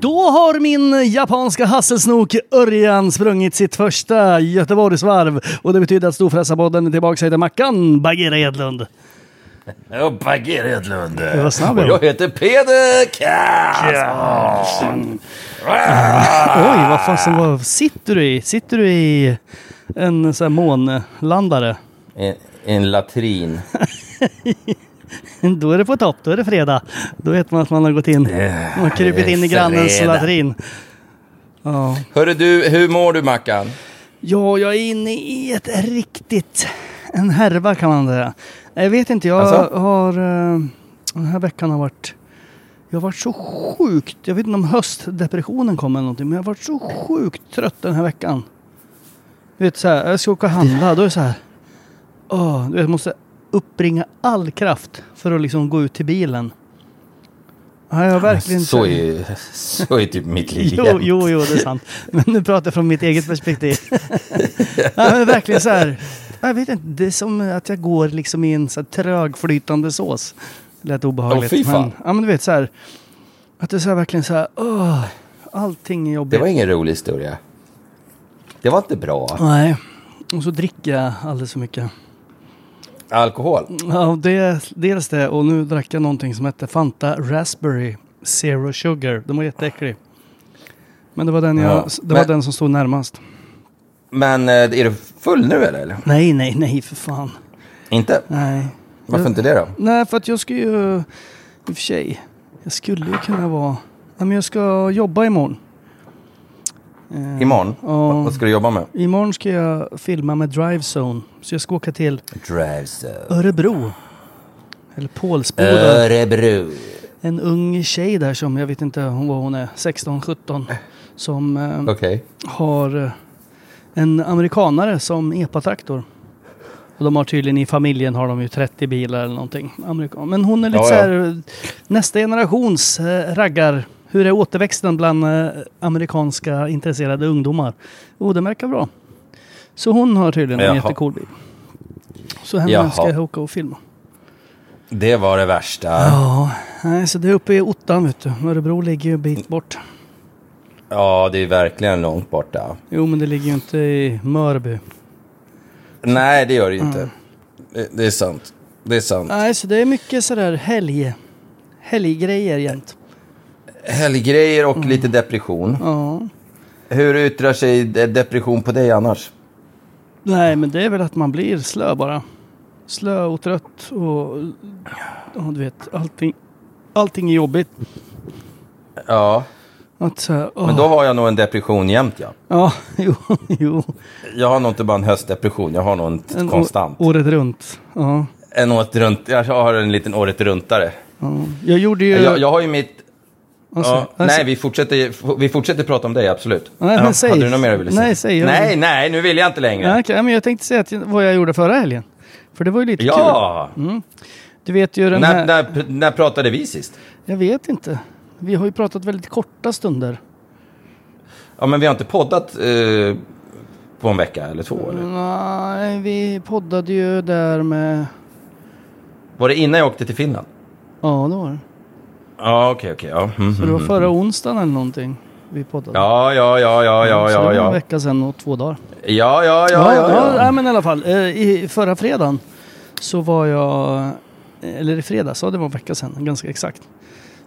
Då har min japanska hasselsnok Örjan sprungit sitt första Göteborgsvarv och det betyder att Storfräsarpodden är tillbaka till Mackan, Bagheera Edlund. Ja, Bagheera Edlund. Var snabb Och jag jag heter Peder Kass. Oj, vad fasen var sitter du i? Sitter du i en sån här månlandare? En, en latrin. Då är det på topp, då är det fredag. Då vet man att man har gått in. Man har krupit in i grannens latrin. Ja. Hörru du, hur mår du Mackan? ja, jag är inne i ett riktigt... En härva kan man säga. Jag vet inte, jag Alltså? har... eh, Den här veckan har varit... Jag har varit så sjukt... Jag vet inte om höstdepressionen kommer eller någonting, men jag har varit så sjukt trött den här veckan. Du vet så här, jag ska åka och handla, då är det så här... Åh, du vet, måste uppbringa all kraft för att liksom gå ut till bilen. Ja, jag verkligen... Så är, så är typ mitt liv Jo, jo, jo, det är sant. Men nu pratar jag från mitt eget perspektiv. ja, men verkligen så här. Jag vet inte, det är som att jag går liksom i en så här trögflytande sås. Lät obehagligt. Åh, fy fan. Men, ja, men du vet så här. Att det är så här verkligen så här. Åh, allting är jobbigt. Det var ingen rolig historia. Det var inte bra. Nej. Och så dricker jag alldeles för mycket. Alkohol? Ja, det, dels det och nu drack jag någonting som hette Fanta Raspberry Zero Sugar. Den var jätteäcklig. Men det var den, jag, Ja, det var men- den som stod närmast. Men eh, är du full nu eller? Nej, nej, nej för fan. Inte? Nej. Varför inte det då? Nej, för att jag ska ju... I och för sig. Jag skulle ju kunna vara... Nej, men jag ska jobba imorgon. Eh, Imorgon? Ja. Vad- ska du jobba med? Imorgon ska jag filma med Drive Zone. Så jag ska åka till Drive zone. Örebro. Eller Pålsboda. Örebro. En ung tjej där som, jag vet inte vad hon är, 16-17. Som eh, Okej. har eh, en amerikanare som epatraktor. Och de har tydligen i familjen har de ju 30 bilar eller någonting. Amerikan. Men hon är lite Ja, så ja. här eh, nästa generations eh, raggar. Hur är återväxten bland eh, amerikanska intresserade ungdomar? Jo, det verkar bra. Så hon har tydligen en Jaha. jättecool bil. Så henne Jaha. ska jag åka och filma. Det var det värsta. Ja, nej, så det är uppe i Ottan vet du. Örebro ligger ju en bit bort. Ja, det är verkligen långt borta. Jo, men det ligger ju inte i Mörby. Nej, det gör det ju inte. Det, det är sant. Det är sant. Nej, så det är mycket sådär helg... Helggrejer jämt. Helggrejer och lite depression. Ja. Hur yttrar sig de- depression på dig annars? Nej, men det är väl att man blir slö bara. Slö och trött och... Ja, du vet, allting... Allting är jobbigt. Ja, så men då har jag nog en depression jämt ja. Ja, jo, jo. Jag har nog inte bara en höstdepression, jag har nog en, En konstant. Året runt. Ja. en året runt, jag har en liten året runtare. Ja. Jag gjorde ju... Jag, jag har ju mitt... Alltså, Ja, alltså- nej, vi fortsätter, vi fortsätter prata om dig, absolut. Nej, ja, men säg. Hade du något mer du ville säga? Nej, säg. Jag- Nej, nej, nu vill jag inte längre. Ja, okej, men jag tänkte säga att, vad jag gjorde förra helgen. För det var ju lite kul. Ja! Du vet ju den När, här... när, när pratade vi sist? Jag vet inte. Vi har ju pratat väldigt korta stunder. Ja, men vi har inte poddat eh, på en vecka eller två? Eller? Nej, vi poddade ju där med... Var det innan jag åkte till Finland? Ja, det var det. Ja, okej, okej. ja. Mm, Så det var mm, förra mm. onsdagen eller någonting vi poddade. Ja, ja, ja, ja, ja, Så ja, det var en ja. vecka sedan och två dagar. Ja, ja, ja, ja, ja, ja. men i alla fall. eh, I förra fredagen så var jag... Eller i fredags, ja det var en vecka sedan, ganska exakt.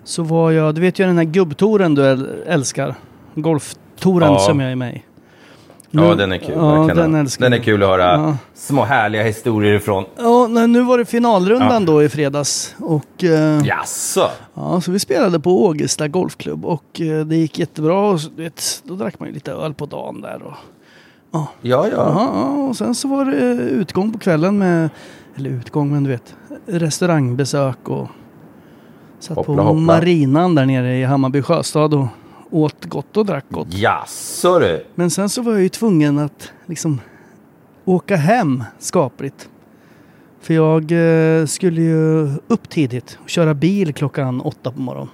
Så var jag, du vet ju den här gubbtoren du äl- älskar. Golftoren Ja. som jag är med i. Ja, den är kul. Ja, den den är kul att höra Ja. små härliga historier ifrån. Ja, nej, nu var det finalrundan Ja. då i fredags. Och, eh, Jaså? ja, så vi spelade på Ågesta Golfklubb och eh, det gick jättebra. Och, vet, då drack man ju lite öl på dagen där. Och, Ja, ja. Ja, och sen så var det utgång på kvällen med, eller utgång men du vet, restaurangbesök och satt på Hoppla, hoppla. marinan där nere i Hammarby sjöstad och åt gott och drack gott. Jaså du? Men sen så var jag ju tvungen att liksom åka hem skapligt. För jag eh, skulle ju upp tidigt och köra bil klockan åtta på morgonen.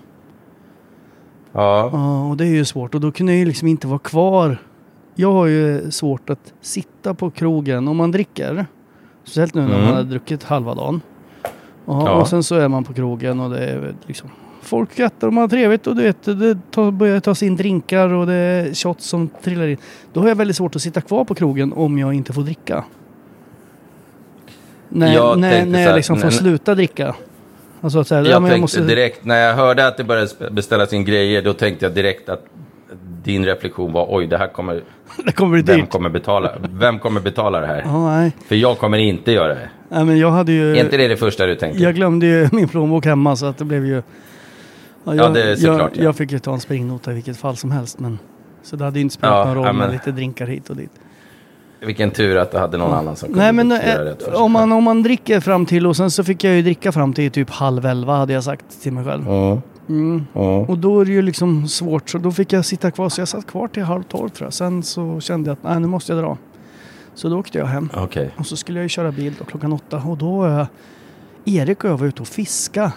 Ja. Ja, och det är ju svårt och då kunde jag ju liksom inte vara kvar. Jag har ju svårt att sitta på krogen om man dricker. Speciellt nu när Mm. man har druckit halva dagen. Ja, Ja. Och sen så är man på krogen och det är liksom Folk skrattar och man har trevligt och du vet det tar, börjar tas in drinkar och det är shots som trillar in. Då har jag väldigt svårt att sitta kvar på krogen om jag inte får dricka. När, Jag när, när jag här, liksom får n- sluta dricka. Alltså säga, Jag ja, tänkte jag måste... direkt, när jag hörde att det började beställas in grejer, då tänkte jag direkt att din reflektion var oj, det här kommer, Det kommer bli vem dyrt. kommer betala, vem kommer betala det här? Nej. För jag kommer inte göra det. nej. men jag hade ju... Är inte det det första du tänkte? Jag glömde ju min plånbok hemma så att det blev ju... Ja, jag, det är såklart, jag, ja. jag fick ju ta en springnota i vilket fall som helst. Men, så det hade ju inte spelat Ja, någon roll ja, med lite drinkar hit och dit. Vilken tur att du hade någon annan som kunde Nej men göra eh, rätt för sig. om, man, om man dricker fram till och sen så fick jag ju dricka fram till typ halv elva hade jag sagt till mig själv. Mm, Mm. mm. Och då är det ju liksom svårt så då fick jag sitta kvar så jag satt kvar till halv tolv tror jag. Sen så kände jag att nej nu måste jag dra. Så då åkte jag hem. Okej. Och så skulle jag ju köra bil då klockan åtta och då jag, Erik och jag var ute och fiska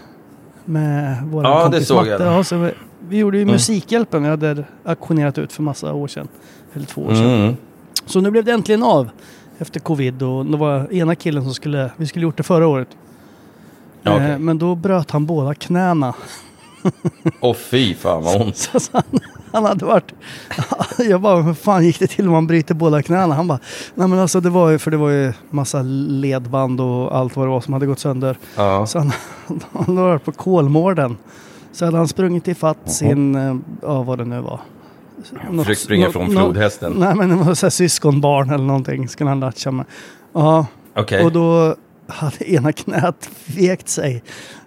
med våra Ja, det kompis såg Matte. jag. Ja, så vi, vi gjorde ju Mm. Musikhjälpen, vi hade auktionerat ut för massa år sedan. Eller två år sedan. Mm. Så nu blev det äntligen av efter covid och det var ena killen som skulle, vi skulle gjort det förra året. Ja, okej. Eh, men då bröt han båda knäna. Åh fy fan vad ont. Så han, han hade varit... Jag bara, hur fan gick det till om man bryter båda knäna? Han bara, nej men alltså det var ju, för det var ju massa ledband och allt vad det var som hade gått sönder. Ja. Så han, han hade varit på Kolmården. Så hade han sprungit ifatt sin, eh, ja vad det nu var. Något- Försökt springa nå- från flodhästen. Nej men det var så här syskonbarn eller någonting skulle han latcha med. Ja, Okej. och då hade ena knät vekt sig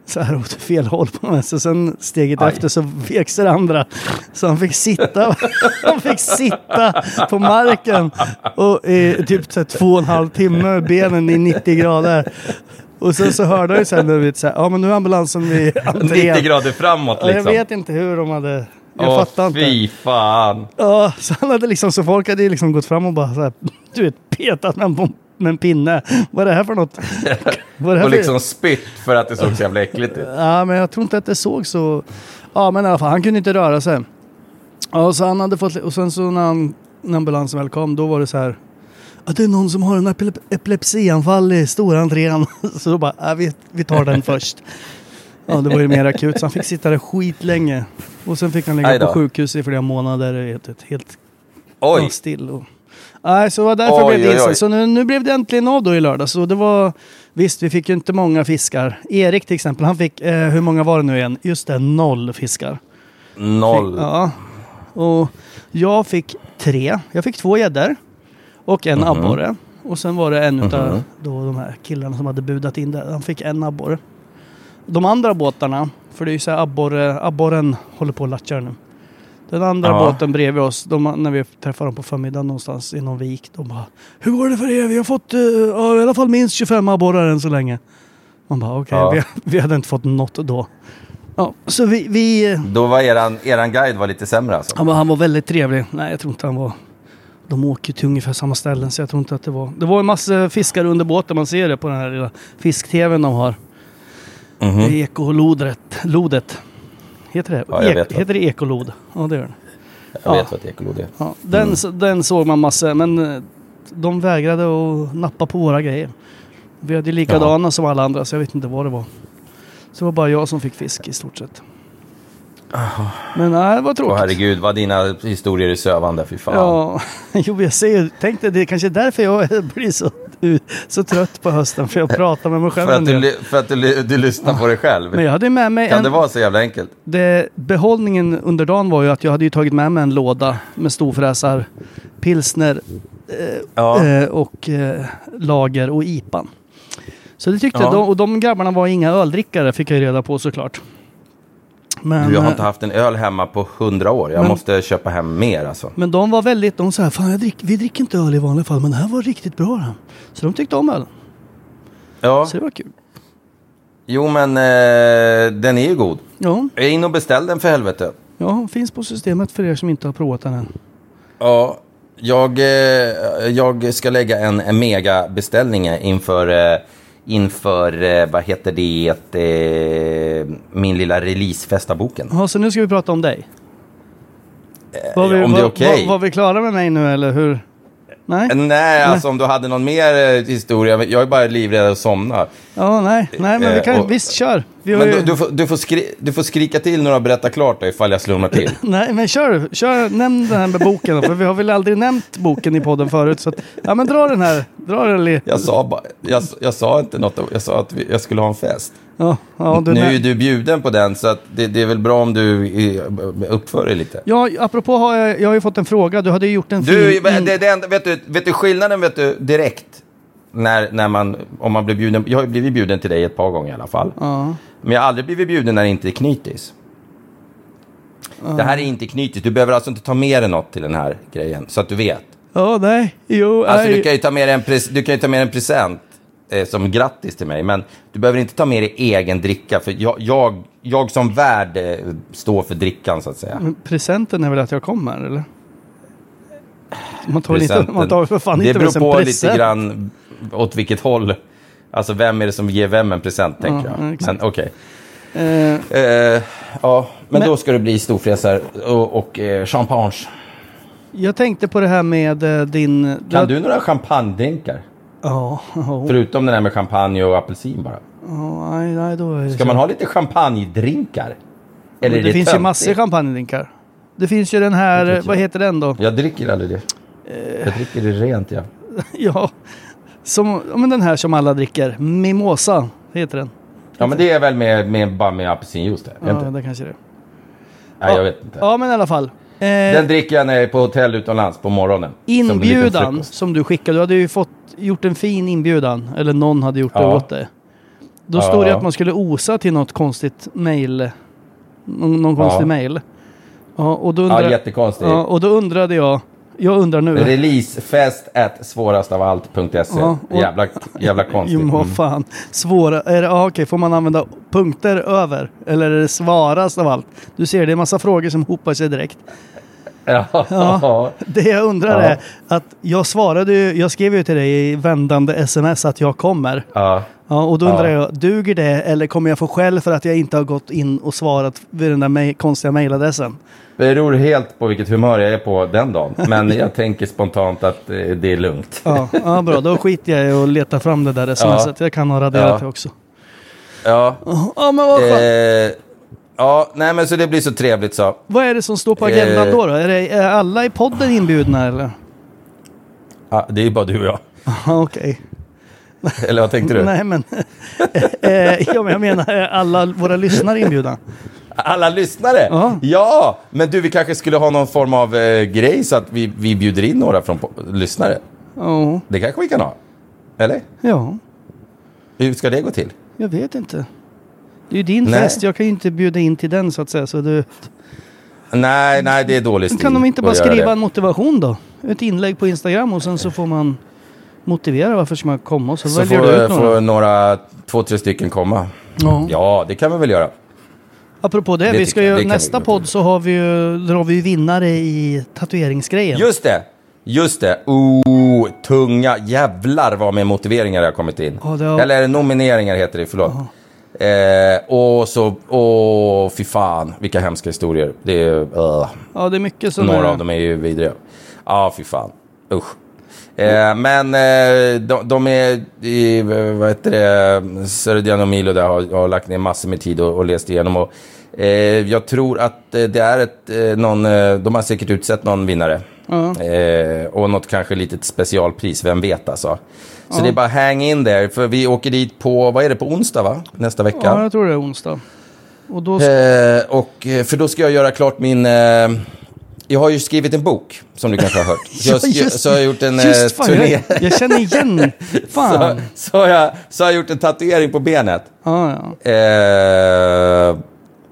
så här åt fel håll på mig. Så sen steget Aj. efter så veks det andra. Så han fick sitta, han fick sitta på marken och i typ så här två och en halv timme, benen i 90 grader. Och sen så hörde jag ju sen, du vet, så här, ja men nu är ambulansen vid 90 entrén. grader framåt Ja, jag liksom. vet inte hur de hade, jag Åh, fattar inte. fy fan. Ja, så han hade liksom, så folk hade liksom gått fram och bara så här, du vet, petat med en, med en pinne. Vad är det här för något? Vad är det här Och för- liksom spytt för att det såg så jävla äckligt ut. Ja, men jag tror inte att det såg så... Ja, men i alla fall, han kunde inte röra sig. Ja, så han hade fått... Och sen så när, han, när ambulansen väl kom, då var det så här... Att det är någon som har en epile- epilepsianfall i stora entrén. Så då bara, ja, vi, vi tar den först. Ja, det var ju mer akut, så han fick sitta där skitlänge. Och sen fick han ligga på sjukhus i flera månader, helt, helt. Ja, still. Och... Nej, så var därför Oj, blev det oj, oj. Så nu, nu blev det äntligen av då i lördags. Så det var... Visst, vi fick ju inte många fiskar. Erik till exempel, han fick... Eh, hur många var det nu igen? Just det, noll fiskar. Noll. Ja. Och jag fick tre. Jag fick två gäddor. Och en Mhm. abborre. Och sen var det en utav Mhm. då de här killarna som hade budat in det. Han fick en abborre. De andra båtarna, för det är ju så här abborre, abborren håller på att latcha nu. Den andra Ja. båten bredvid oss, de, när vi träffade dem på förmiddagen någonstans i någon vik, de bara Hur går det för er? Vi har fått eh, ja, i alla fall minst 25 abborrar än så länge. Man bara okej, Ja. vi, vi hade inte fått något då. Ja, så vi, vi Då var eran, eran guide var lite sämre alltså? han, var, han var väldigt trevlig. Nej, jag tror inte han var... De åker ju till ungefär samma ställen så jag tror inte att det var... Det var en massa fiskare under båten, man ser det på den här lilla fisk-tvn de har. Mhm. Ekolodet. Lodet. Heter det? Ja, jag vet vad- heter det ekolod? Ja, det gör det. Jag Ja. vet vad ett ekolod är. Ja, den, den såg man massor, men eh, de vägrade att nappa på våra grejer. Vi hade ju likadana som alla andra, så jag vet inte vad det var. Så det var bara jag som fick fisk i stort sett. Men nej, det var Åh tråkigt. herregud, vad dina historier är sövande, fy fan. Ja, jo, jag ser, tänkte det är kanske är därför jag blir så, så trött på hösten. För jag pratar med mig själv För att, du, för att du, du lyssnar på dig själv. Men jag hade med mig Kan en... det vara så jävla enkelt? Det, behållningen under dagen var ju att jag hade ju tagit med mig en låda med storfräsar, pilsner Ja. eh, och eh, lager och IPan. Så det tyckte Ja. de, och de grabbarna var inga öldrickare fick jag reda på såklart. Men, Du, jag har eh, inte haft en öl hemma på hundra år. Jag Men- måste köpa hem mer alltså. men de var väldigt, de sa fan jag drick, vi dricker inte öl i vanliga fall men det här var riktigt bra här. Så de tyckte om öl. Ja, Så det var kul. jo men eh, den är ju god. Ja, Jag är in och beställ den för helvete. ja, finns på systemet för er som inte har provat den än. Ja, jag, eh, jag ska lägga en, en mega beställning inför, eh, inför eh, vad heter det, eh, min lilla releasefest av boken. Ja, så nu ska vi prata om dig. Var vi, om det är var- okej. Var, var vi klara med mig nu eller hur? Nej? Nej, alltså om du hade någon mer eh, historia. Jag är bara livrädd att somna. Ja, nej, nej men vi kan, Eh, och- visst kör. Vi Men ju, du, du, får, du, får skri, du får skrika till när du har berättat klart då, ifall jag slumnar till. Nej, men kör, kör, nämn den här med boken för vi har väl aldrig nämnt boken i podden förut. Så att, ja men dra den här, dra den li- Jag sa, bara, jag, jag sa inte något, jag sa att vi, jag skulle ha en fest. Ja, ja, nu är du bjuden på den, så att det, det är väl bra om du uppför dig lite. Ja, apropå har jag, jag har ju fått en fråga. Du hade ju gjort en Du, fin... det, det enda, vet, du, vet du skillnaden vet du, direkt? När, när man, om man blir bjuden, jag har blivit bjuden till dig ett par gånger i alla fall. Ja. Men jag har aldrig blivit bjuden när det inte är knytis. Det här är inte knytis, du behöver alltså inte ta med dig något till den här grejen, så att du vet. Ja, nej, jo, Alltså nej. du kan ju ta med dig en, pres- du kan ta med en present eh, som grattis till mig, men du behöver inte ta med dig egen dricka, för jag, jag, jag som värd eh, står för drickan så att säga. Men presenten är väl att jag kommer, eller? Man tar, väl inte, man tar för fan det inte beror på present. lite grann åt vilket håll. Alltså vem är det som ger vem en present, tänker Ja, jag. exakt. Men okej. Eh, Eh, ja, men, Men- då ska det bli storfräsar och, och eh, champagne. jag tänkte på det här med eh, din... Kan du några champagnedrinkar? Ja, ja, Förutom den här med champagne och apelsin bara. ja, nej, nej, då är det Ska så. man ha lite champagnedrinkar? Eller det, det finns ju töntigt? massor champagnedrinkar. Det finns ju den här, vad heter den då? Jag dricker aldrig det. Jag dricker det rent, ja. Ja, som, ja, men den här som alla dricker. Mimosa heter den. Ja, men det är väl med, med, bara med apelsinjuice det? Ja, inte? det kanske det är. Nej, jag vet inte. Ja, men i alla fall. Eh, Den dricker jag när jag är på hotell utomlands på morgonen. Som inbjudan frukost. som du skickade. Du hade ju fått gjort en fin inbjudan. Eller någon hade gjort det Ja. åt dig. Då Ja. stod det att man skulle osa till något konstigt mail. Någon, någon konstig Ja. mail. Ja, och då Ja, undrar, jättekonstigt. ja, och då undrade jag. Jag undrar nu. Releasefest at svårastavallt.se. Ja, och- jävla, jävla konstigt. Jo, vad Mm. fan. Svåra. Är det, ja, okej, får man använda punkter över? Eller är det svarast av allt? Du ser, det är en massa frågor som hopar sig direkt. Ja. Det jag undrar är att jag svarade ju, jag skrev ju till dig i vändande sms att jag kommer. ja. Ja, och då undrar jag, duger det eller kommer jag få skäll för att jag inte har gått in och svarat vid den där mej- konstiga mejladressen? Det beror helt på vilket humör jag är på den dagen. Men jag tänker spontant att eh, det är lugnt. Ja, ja bra. Då skiter jag i att leta fram det där smset. Jag kan ha raderat Ja. det också. Ja. Ja, men vad skönt. Eh, ja, nej men så det blir så trevligt så. Vad är det som står på agendan eh. då? då? Är, det, är alla i podden inbjudna eller? Ja, det är bara du och jag. Ja, okej. Eller vad tänkte du? Nej, men... eh, ja, men jag menar, alla våra lyssnare inbjudna? Alla lyssnare? Ja. ja, men du vi kanske skulle ha någon form av eh, grej så att vi, vi bjuder in några från lyssnare. Ja, Det kanske vi kan ha? Eller? ja, Hur ska det gå till? jag vet inte. Det är ju din Nej. fest, jag kan ju inte bjuda in till den så att säga. Så du, Nej, nej, det är dålig stil. kan de inte bara skriva en motivation då? Ett inlägg på Instagram och sen så får man... motivera varför ska man komma och så, Så väljer får, du ut några. får några, två, tre stycken komma. Ja. Ja, det kan vi väl göra. Apropå det, Det vi ska ju, Det nästa vi- podd så har vi ju, drar vi ju vinnare i tatueringsgrejen. Just det! Just det. Oh, tunga jävlar vad med motiveringar det har kommit in. Ja, har- Eller nomineringar heter det, förlåt. Eh, och så, åh fy fan, vilka hemska historier. Det är, uh, Ja, det är mycket som några är, av dem är ju vidriga. Ja, fy fan. Usch. Eh, men eh, de, de är, i, vad heter det, Serdian och Milo där har, har lagt ner massor med tid och, och läst igenom. Och, eh, jag tror att eh, det är ett, någon, de har säkert utsett någon vinnare. Eh, och något kanske litet specialpris, vem vet alltså. Så det är bara hang in där, för vi åker dit på, vad är det, på onsdag va? Nästa vecka. Ja, jag tror det är onsdag. Och då... Eh, och, eh, för då ska jag göra klart min... Eh, jag har ju skrivit en bok, som du kanske har hört. Så jag, Ja, just- så jag har gjort en eh, Just fan, turné. jag, jag känner igen. så, Fan. så, har jag, så har jag gjort en tatuering på benet. Ja, ja. Eh,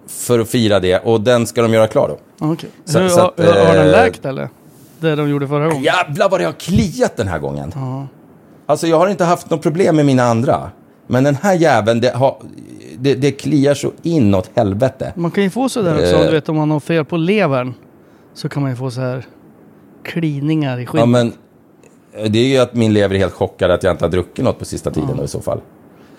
för att fira det. Och den ska de göra klar då. Okej. Så- Hur, så att, har, har den eh, läkt eller? Det de gjorde förra gången? Jävlar vad det har kliat den här gången. Alltså jag har inte haft något problem med mina andra. Men den här jäveln, det, har, det, det kliar så inåt helvete. Man kan ju få sådär också, Eh. du vet om man har fel på levern. Så kan man ju få så här kliningar i Ja, skinnet. men eh, det är ju att min lever är helt chockad att jag inte har druckit något på sista tiden då, i så fall.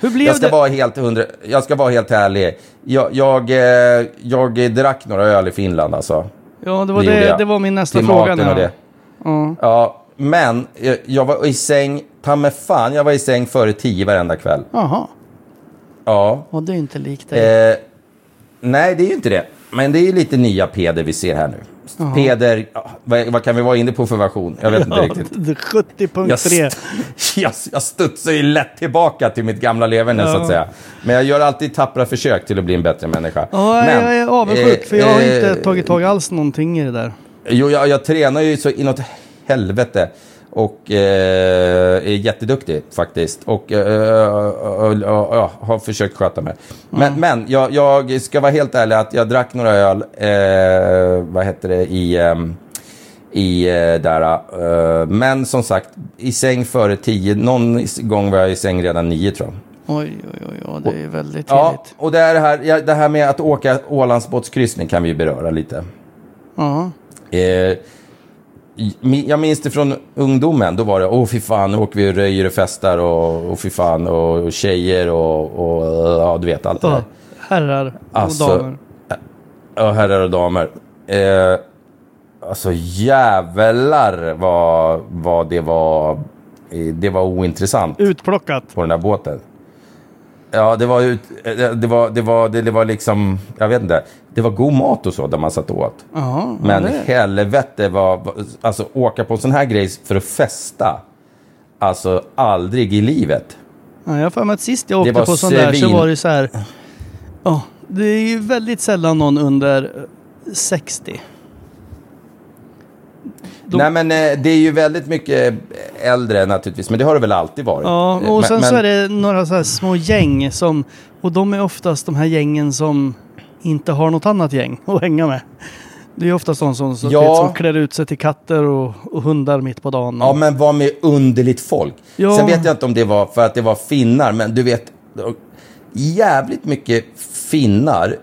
Hur blev Jag ska, det? vara helt hundra, jag ska vara helt ärlig. Jag, jag, eh, jag drack några öl i Finland alltså. Ja, det var, Det det, jag. var min nästa Till fråga. maten och det. Ja. Ja, men jag, jag var i säng, ta mig fan, jag var i säng före tio varenda kväll. Jaha, Ja. och det är inte likt dig. Eh, nej, det är ju inte det. Men det är ju lite nya Peder vi ser här nu. Peder, ja, vad, vad kan vi vara inne på för version? Jag vet inte riktigt. det är 70.3. Jag, jag, jag studsar ju lätt tillbaka till mitt gamla leverne så att säga. Men jag gör alltid tappra försök till att bli en bättre människa. Ja, Men, jag är avundsjuk eh, för jag har eh, inte tagit tag alls någonting i det där. Jo, jag, jag tränar ju så inåt helvete. Och eh, är jätteduktig faktiskt. Och eh, eh, eh, eh, har försökt sköta mig. Men, men jag, jag ska vara helt ärlig att jag drack några öl, eh, vad heter det, i, ehm, i eh, där. eh, men som sagt, i säng före tio. Någon gång var jag i säng redan nio tror jag. Oj, oj, oj, oj det är väldigt Ja, tidigt. och det, är det, här, ja, det här med att åka Ålandsbåtskryssning kan vi beröra lite. Ja. Eh, mi- jag minns det från ungdomen. Då var det, åh fy fan, nu åker vi och röjer och festar och, och fy fan, och, och tjejer och, och ja, du vet allt det där. Herrar och Alltså, damer. Ja, herrar och damer. Eh, alltså jävlar vad, vad det var, eh, det var ointressant Utplockat. på den där båten. Ja, det var, ut, eh, det, var, det, var, det, det var liksom, jag vet inte, det var god mat och så där man satt och åt. Ja, Men det. helvete vad- alltså åka på en sån här grej för att festa. Alltså aldrig i livet. Ja, jag har för mig att sist jag åkte var på sån där så svin. var det så här. Ja, det är ju väldigt sällan någon under eh, 60. De- Nej men eh, det är ju väldigt mycket äldre naturligtvis, men det har det väl alltid varit. Ja, Eh, och men, sen så men- är det några så här små gäng som, och de är oftast de här gängen som inte har något annat gäng att hänga med. Det är oftast de som, som, Ja. vet, som klär ut sig till katter och, och hundar mitt på dagen. Ja, men vad med underligt folk. Ja. Sen vet jag inte om det var för att det var finnar, men du vet, jävligt mycket finnar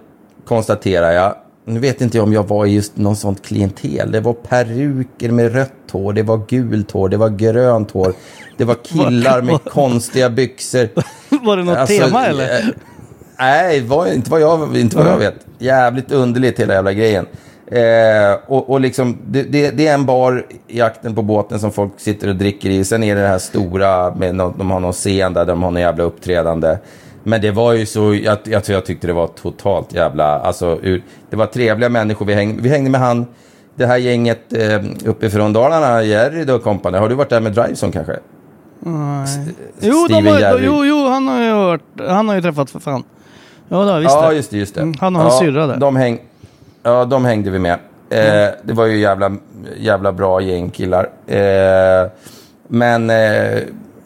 konstaterar jag. Nu vet inte jag om jag var i just någon sånt klientel. Det var peruker med rött hår, det var gult hår, det var grönt hår. Det var killar med konstiga byxor. var det något Alltså, tema eller? Nej, var, inte vad jag, inte vad jag vet. Jävligt underligt hela jävla grejen. Eh, och, och liksom, det, det, det är en bar i akten på båten som folk sitter och dricker i. Sen är det det här stora, med nå- de har någon scen där de har någon jävla uppträdande. Men det var ju så, jag, jag, jag tyckte det var totalt jävla, alltså ur, det var trevliga människor. Vi hängde, vi hängde med han, det här gänget eh, uppifrån Dalarna, Jerry och kompani. Har du varit där med Driveson kanske? Nej. Jo, de har, jo, jo, han har ju hört, han har ju träffat för fan. Ja, jag visst Ja, det. just det. Just det. Mm, han och hans syrra där. De häng, ja, de hängde vi med. Eh, det var ju jävla, jävla bra gäng killar. Eh, men, eh,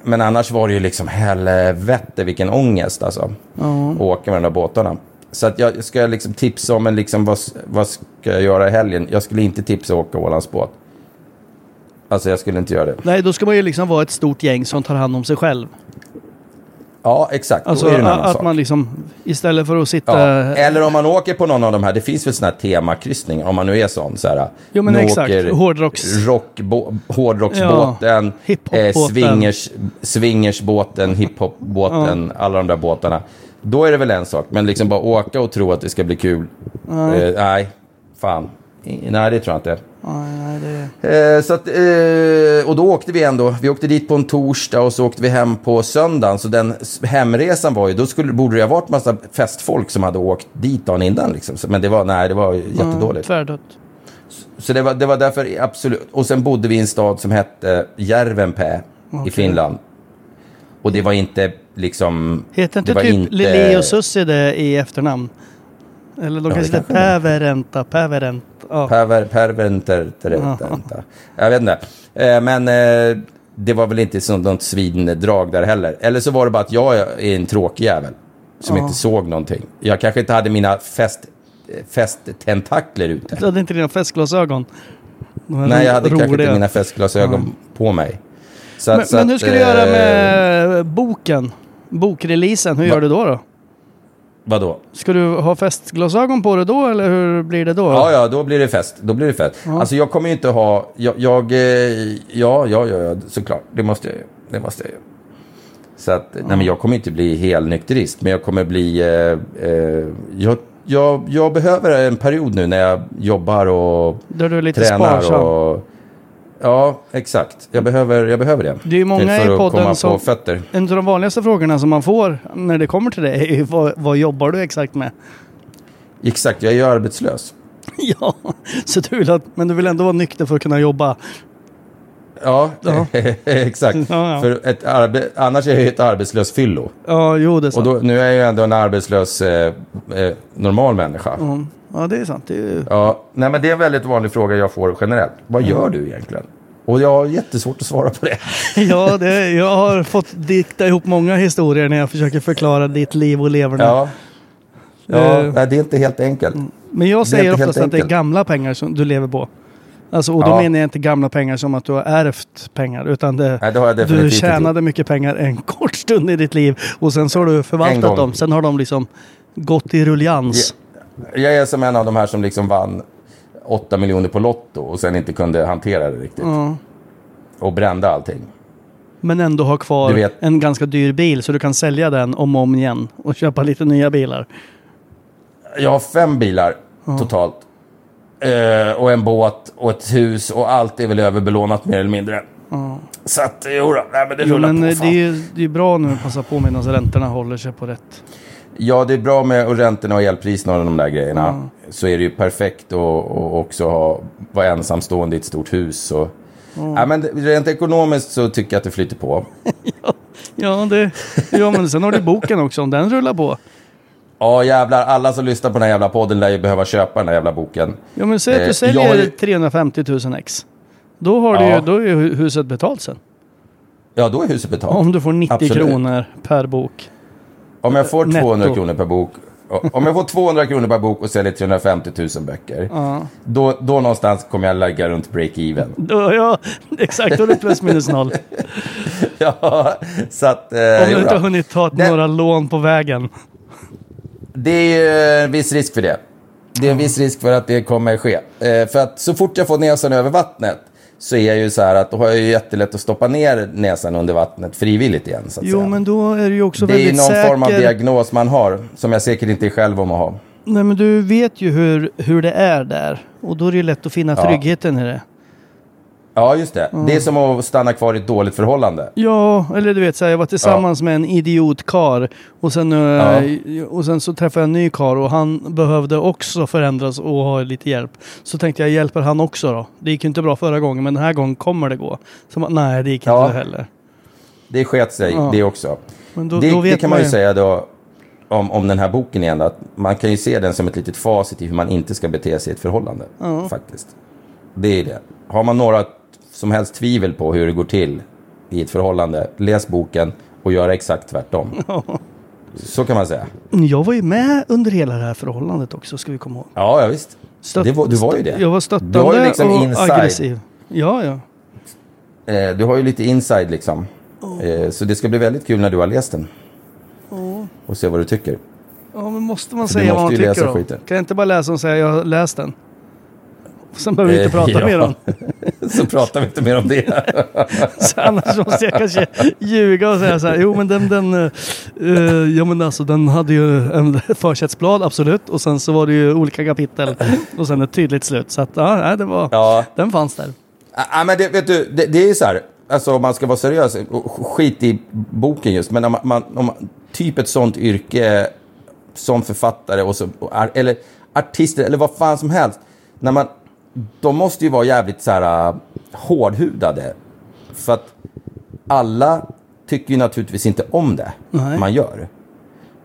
men annars var det ju liksom helvete vilken ångest alltså. Att åka med de där båtarna. Så att jag ska liksom tipsa om en liksom, vad, vad ska jag göra i helgen? Jag skulle inte tipsa att åka Ålandsbåt. Alltså jag skulle inte göra det. Nej, då ska man ju liksom vara ett stort gäng som tar hand om sig själv. Ja, exakt. Alltså att sak. man liksom, istället för att sitta... Ja. Eller om man åker på någon av de här, det finns väl sådana här temakryssningar, om man nu är sån. Så här, Jo, men exakt. åker Hårdrocks- rockbo- hårdrocksbåten, Ja. Eh, swingers, swingersbåten, hiphopbåten, alla de där båtarna. Då är det väl en sak, men liksom bara åka och tro att det ska bli kul. Nej, eh, nej fan. Nej, det tror jag inte. Nej, det... Eh, så att, eh, och då åkte vi ändå. Vi åkte dit på en torsdag och så åkte vi hem på söndagen. Så den hemresan var ju, då skulle, borde det ha varit massa festfolk som hade åkt dit dagen innan. Liksom. Men det var, nej, det var jättedåligt. Tvärdött. Så det var, det var därför absolut. Och sen bodde vi i en stad som hette Järvenpää i Finland. Och det var inte liksom... Heter inte typ Lili och Sussi det i efternamn? Eller de Ja, kanske heter. Päverenta, Päverent. Ja. Perver, perventer, terenta. Jag vet inte. Eh, Men eh, det var väl inte sånt något svindrag där heller. Eller så var det bara att jag är en tråkig jävel. Som inte såg någonting. Jag kanske inte hade mina fest, festtentakler ute. Du hade inte dina festglasögon? Nej, jag hade kanske roliga. inte mina festglasögon på mig. Men, att- så men hur att, ska du göra eh, med boken? Bokreleasen, hur gör du då? då? Vadå? Ska du ha festglasögon på dig då eller hur blir det då? Ja, ja, då blir det fest. Då blir det fest. Alltså jag kommer ju inte ha... Jag, jag, eh, ja, ja, ja, ja, såklart. Det måste jag ju. Det måste jag ju. Så att, nej men jag kommer inte bli helnykterist, men jag kommer bli... Eh, eh, jag, jag, jag behöver en period nu när jag jobbar och Där du är lite tränar sparsam. och... Ja, exakt. Jag behöver, jag behöver det. Det är ju många för i podden som-. En av de vanligaste frågorna som man får när det kommer till det är ju vad, vad jobbar du exakt med? Exakt, jag är ju arbetslös. ja, så du vill att, men du vill ändå vara nykter för att kunna jobba. Ja, Ja. exakt. Ja, ja. För ett arbe- annars är jag ju ett arbetslös fyllo. Ja, jo det är Och sant. då, nu är jag ju ändå en arbetslös eh, eh, normal människa. Mm. Ja, det är sant. Det är. Ja, nej, men det är en väldigt vanlig fråga jag får generellt. Vad gör du egentligen? Och jag har jättesvårt att svara på det. Ja, det, jag har fått dikta ihop många historier när jag försöker förklara ditt liv och leverne. Ja, ja Eh. nej, det är inte helt enkelt. Men jag säger oftast att det är gamla pengar som du lever på. Alltså, och då Ja. menar jag inte gamla pengar som att du har ärvt pengar. Utan det, Nej, det jag du tjänade mycket pengar en kort stund i ditt liv. Och sen så har du förvaltat dem. Sen har de liksom gått i rullians. Jag är som en av de här som liksom vann 8 miljoner på Lotto och sen inte kunde hantera det riktigt. Ja. Och brände allting. Men ändå ha kvar en ganska dyr bil så du kan sälja den om och om igen. Och köpa lite nya bilar. Jag har fem bilar totalt. Eh, och en båt och ett hus och allt är väl överbelånat mer eller mindre. Så att, jodå, nej men det Jo, rullar men på. eh, Fan. det är ju det är bra nu att passa på medan räntorna håller sig på rätt. Ja, det är bra med och räntorna och elpriserna och de där grejerna. Så är det ju perfekt att och också ha, vara ensamstående i ett stort hus. Och, ja, men rent ekonomiskt så tycker jag att det flyter på. Ja, det, ja, men sen har du boken också. Om den rullar på. Ja, jävlar. Alla som lyssnar på den här jävla podden lär ju behöva köpa den här jävla boken. Ja, men säg att Eh, du jag säljer ju- 350 000 ex. Då, har du Ja. ju, då är huset betalt sen. Ja, då är huset betalt. Om du får 90 Absolut. kronor per bok. Om jag får Netto. 200 kronor per bok. Om jag får 200 kronor per bok och säljer 350 000 böcker. Då, då någonstans kommer jag lägga runt break-even. Ja, exakt. Då är det plus minus noll. ja, så att... Eh, Om du inte har hunnit ta Nej. några lån på vägen. Det är ju en viss risk för det. Det är en viss risk för att det kommer ske. Eh, för att så fort jag får näsan över vattnet så är jag ju så här att då har jag ju jättelätt att stoppa ner näsan under vattnet frivilligt igen. Så att Jo, säga. men då är du ju också det är ju väldigt någon säker. form av diagnos man har som jag säkert inte är själv om att ha. Nej, men du vet ju hur, hur det är där. Och då är det ju lätt att finna Ja. tryggheten i det. Ja, just det. Det är som att stanna kvar i ett dåligt förhållande. Ja, eller du vet, så här, jag var tillsammans med en idiotkar och sen, eh, och sen så träffade jag en ny kar och han behövde också förändras och ha lite hjälp. Så tänkte jag, hjälper han också då? Det gick ju inte bra förra gången, men den här gången kommer det gå. Så nej, det gick Ja. inte heller. Det sket sig, Ja. det också. Men då, det, då vet det kan man ju ju. säga då om, om den här boken igen. Att man kan ju se den som ett litet facit i hur man inte ska bete sig i ett förhållande. Faktiskt. Det är det. Har man några som helst tvivel på hur det går till i ett förhållande, läs boken och gör exakt tvärtom. Så kan man säga. Jag var ju med under hela det här förhållandet också, ska vi komma ihåg. Ja, ja visst. Det var, du var ju det. Jag var Du stöttande var ju liksom och inside. aggressiv. Ja, ja. Eh, du har ju lite inside liksom. Eh, så det ska bli väldigt kul när du har läst den. Och se vad du tycker. Ja, men måste man För du säga vad man tycker då? skiten. Kan jag inte bara läsa och säga jag har läst den? Sen behöver vi inte Eh, prata ja. mer om Så pratar vi inte mer om det. Så annars måste jag kanske ljuga och säga så här. Jo men den, den, eh, ja, men alltså, den hade ju en försättsblad absolut. Och sen så var det ju olika kapitel. Och sen ett tydligt slut. Så att ja, det var, Ja. den fanns där. Ja, men det, vet du, det, det är så här, alltså om man ska vara seriös, skit i boken just, men om man, om man, typ ett sånt yrke som författare och så, eller artister eller vad fan som helst, när man, de måste ju vara jävligt så här uh, hårdhudade. För att alla tycker ju naturligtvis inte om det Nej. man gör.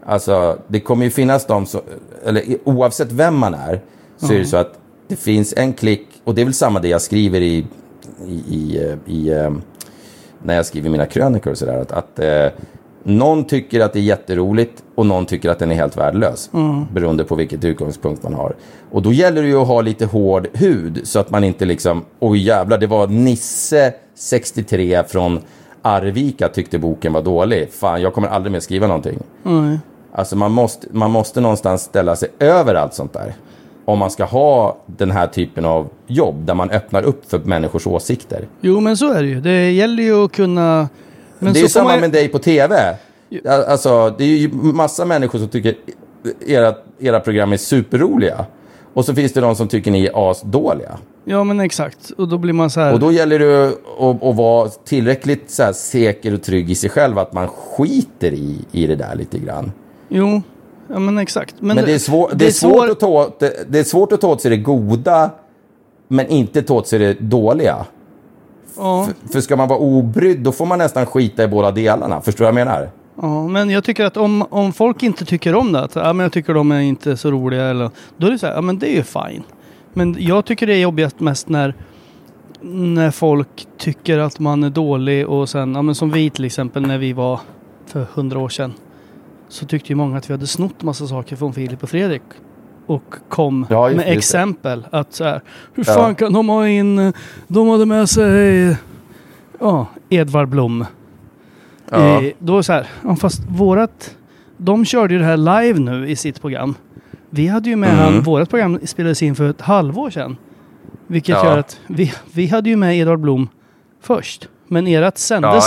Alltså, det kommer ju finnas de som, eller oavsett vem man är, så är det så att det finns en klick, och det är väl samma det jag skriver i, i, i, eh, i eh, när jag skriver mina krönikor och sådär, att, att eh, någon tycker att det är jätteroligt och någon tycker att den är helt värdelös. Beroende på vilket utgångspunkt man har. Och då gäller det ju att ha lite hård hud så att man inte liksom, oj jävlar, det var Nisse 63 från Arvika tyckte boken var dålig. Fan, jag kommer aldrig mer skriva någonting. Alltså man måste, man måste någonstans ställa sig över allt sånt där. Om man ska ha den här typen av jobb där man öppnar upp för människors åsikter. Jo men så är det ju. Det gäller ju att kunna... Men det är samma man- med dig på tv. Alltså, det är ju massa människor som tycker era, era program är superroliga. Och så finns det de som tycker ni är asdåliga. Ja men exakt. Och då blir man så här... Och då gäller det att, att vara tillräckligt så säker och trygg i sig själv att man skiter i, i det där lite grann. Jo, ja men exakt. Men, Men det är, svår, det är, svårt att ta det, det är svårt att ta åt sig det goda, men inte ta åt sig det dåliga. Ja, För, för ska man vara obrydd, då får man nästan skita i båda delarna. Förstår du vad jag menar? ja, men jag tycker att om, om folk inte tycker om det, att ja, men jag tycker de är inte så roliga, eller, då är det så här, ja men det är ju fine. Men jag tycker det är jobbigast mest när, när folk tycker att man är dålig och sen, ja men som vi till exempel när vi var för hundra år sedan. Så tyckte ju många att vi hade snott massa saker från Filip och Fredrik. Och kom Ja, med exempel. Att så här, hur Ja. fan kan de ha in, de hade med sig, ja, Edvard Blom. Ja. Eh, då så här, fast vårat, de körde ju det här live nu i sitt program. Vi hade ju med Mm. han, vårat program spelades in för ett halvår sedan. Vilket Ja. gör att vi, vi hade ju med Edvard Blom först. Men erat sändes,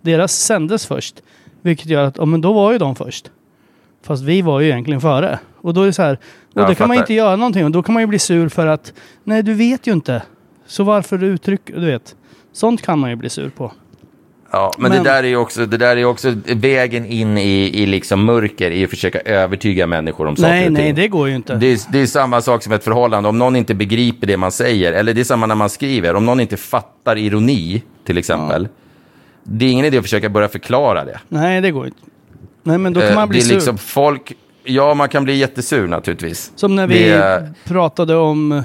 deras sändes först. Vilket gör att, ja men då var ju de först. Fast vi var ju egentligen före. Och då är det så här, och Ja, då kan man fattar. inte göra någonting. Och då kan man ju bli sur för att, nej du vet ju inte. Så varför du uttrycker, du vet. Sånt kan man ju bli sur på. Ja, men, Men- Det, där är ju också, det där är också vägen in i, i liksom mörker, i att försöka övertyga människor om saker Nej, och nej, ting. det går ju inte. Det är, det är samma sak som ett förhållande. Om någon inte begriper det man säger, eller det är samma när man skriver. Om någon inte fattar ironi, till exempel. Det är ingen idé att försöka börja förklara det. Nej, det går inte. Nej, men då kan Eh, man bli det är sur. liksom folk... Ja, man kan bli jättesur naturligtvis. Som när vi Det- pratade om...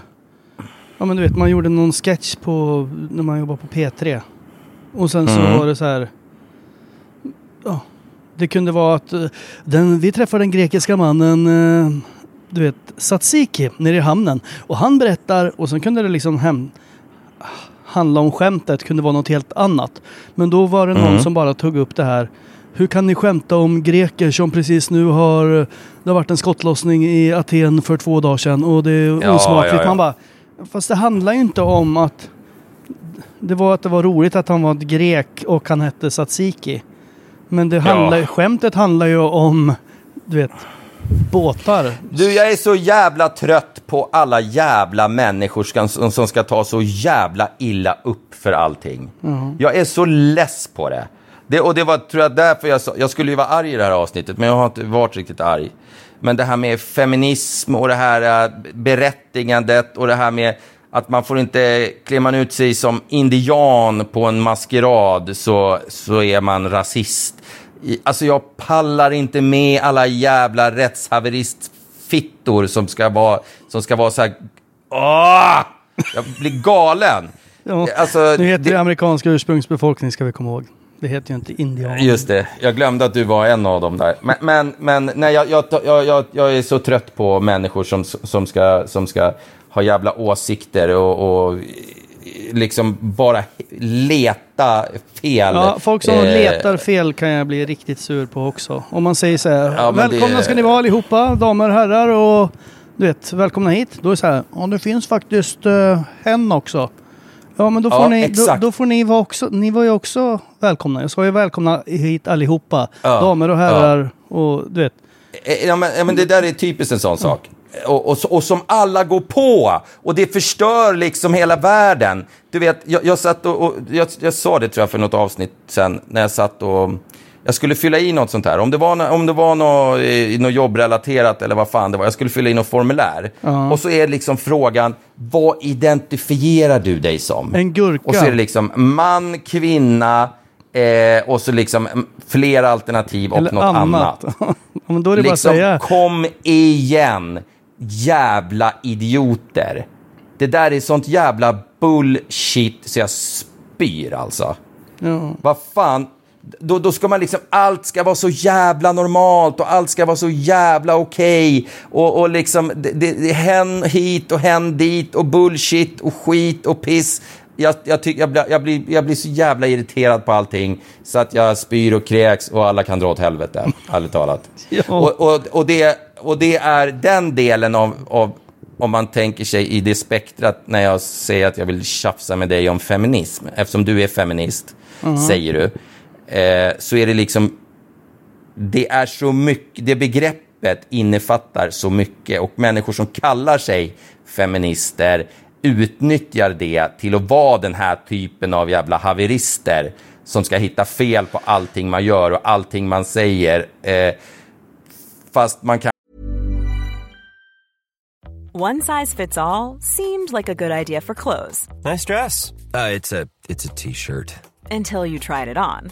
Ja men du vet, man gjorde någon sketch på... När man jobbade på P3. Och sen så Mm. var det så här... Ja. Det kunde vara att eh, den, vi träffade den grekiska mannen, eh, du vet, Satsiki, nere i hamnen. Och han berättar, och sen kunde det liksom hem, handla om skämtet, kunde vara något helt annat. Men då var det någon Mm. som bara tog upp det här. Hur kan ni skämta om greker som precis nu har... Det har varit en skottlossning i Aten för två dagar sedan och det är Ja, osmakligt. ja, ja. Man bara... Fast det handlar ju inte om att... Det var att det var roligt att han var ett grek och han hette Satsiki. Men det handlar, skämtet handlar ju om, du vet, båtar. Du, jag är så jävla trött på alla jävla människor som, som ska ta så jävla illa upp för allting. Jag är så less på det. Det och det var, tror jag, därför jag sa, jag skulle ju vara arg i det här avsnittet, men jag har inte varit riktigt arg. Men det här med feminism och det här äh, berättigandet och det här med att man får inte, klär man ut sig som indian på en maskerad så, så är man rasist. Alltså jag pallar inte med alla jävla rättshaveristfittor som ska vara, som ska vara så här... Åh! Jag blir galen. Ja, Alltså, nu heter det, det- amerikanska ursprungsbefolkning ska vi komma ihåg. Det heter ju inte indian. Just det, jag glömde att du var en av dem där. Men, men, men nej, jag, jag, jag, jag, är så trött på människor som, som, ska, som ska ha jävla åsikter och, och liksom bara leta fel. Ja, folk som Eh, letar fel kan jag bli riktigt sur på också. Om man säger så här, Ja, välkomna det- ska ni vara allihopa, damer och herrar och du vet, välkomna hit. Då är det så här, ja det finns faktiskt uh, hen också. Ja men då får, Ja, ni, då, då får ni vara också, ni var ju också välkomna. Jag sa ju välkomna hit allihopa, Ja, damer och herrar och du vet. Eh, Ja men, ja, men det där är typiskt en sån sak. Och, och, och som alla går på. Och det förstör liksom hela världen. Du vet, jag, jag satt och, och jag, jag sa det tror jag för något avsnitt sen, när jag satt och jag skulle fylla i något sånt här. Om det var, om det var något, något jobbrelaterat eller vad fan det var. Jag skulle fylla i något formulär. Och så är liksom frågan, vad identifierar du dig som? En gurka. Och så är det liksom man, kvinna eh, och så liksom mm, flera alternativ och Eller något annat. annat. men då är det bara Liksom, säga. kom igen, jävla idioter. Det där är sånt jävla bullshit så jag spyr alltså. Ja. Vad fan, då, då ska man liksom, allt ska vara så jävla normalt och allt ska vara så jävla okej. Och, och liksom, det, det, hen hit och hen dit och bullshit och skit och piss. Jag, jag, tyck, jag, blir, jag, blir, jag blir så jävla irriterad på allting så att jag spyr och kräks och alla kan dra åt helvete, ärligt talat. Ja. Och, och, och, det, och det är den delen av, av, om man tänker sig i det spektrat när jag säger att jag vill tjafsa med dig om feminism, eftersom du är feminist, säger du, eh, så är det liksom, det är så mycket, det begreppet innefattar så mycket och människor som kallar sig feminister utnyttjar det till att vara den här typen av jävla haverister som ska hitta fel på allting man gör och allting man säger. Eh, fast man kan One size fits all seemed like a good idea for clothes Nice dress. Uh, it's a it's a t-shirt. until you tried it on.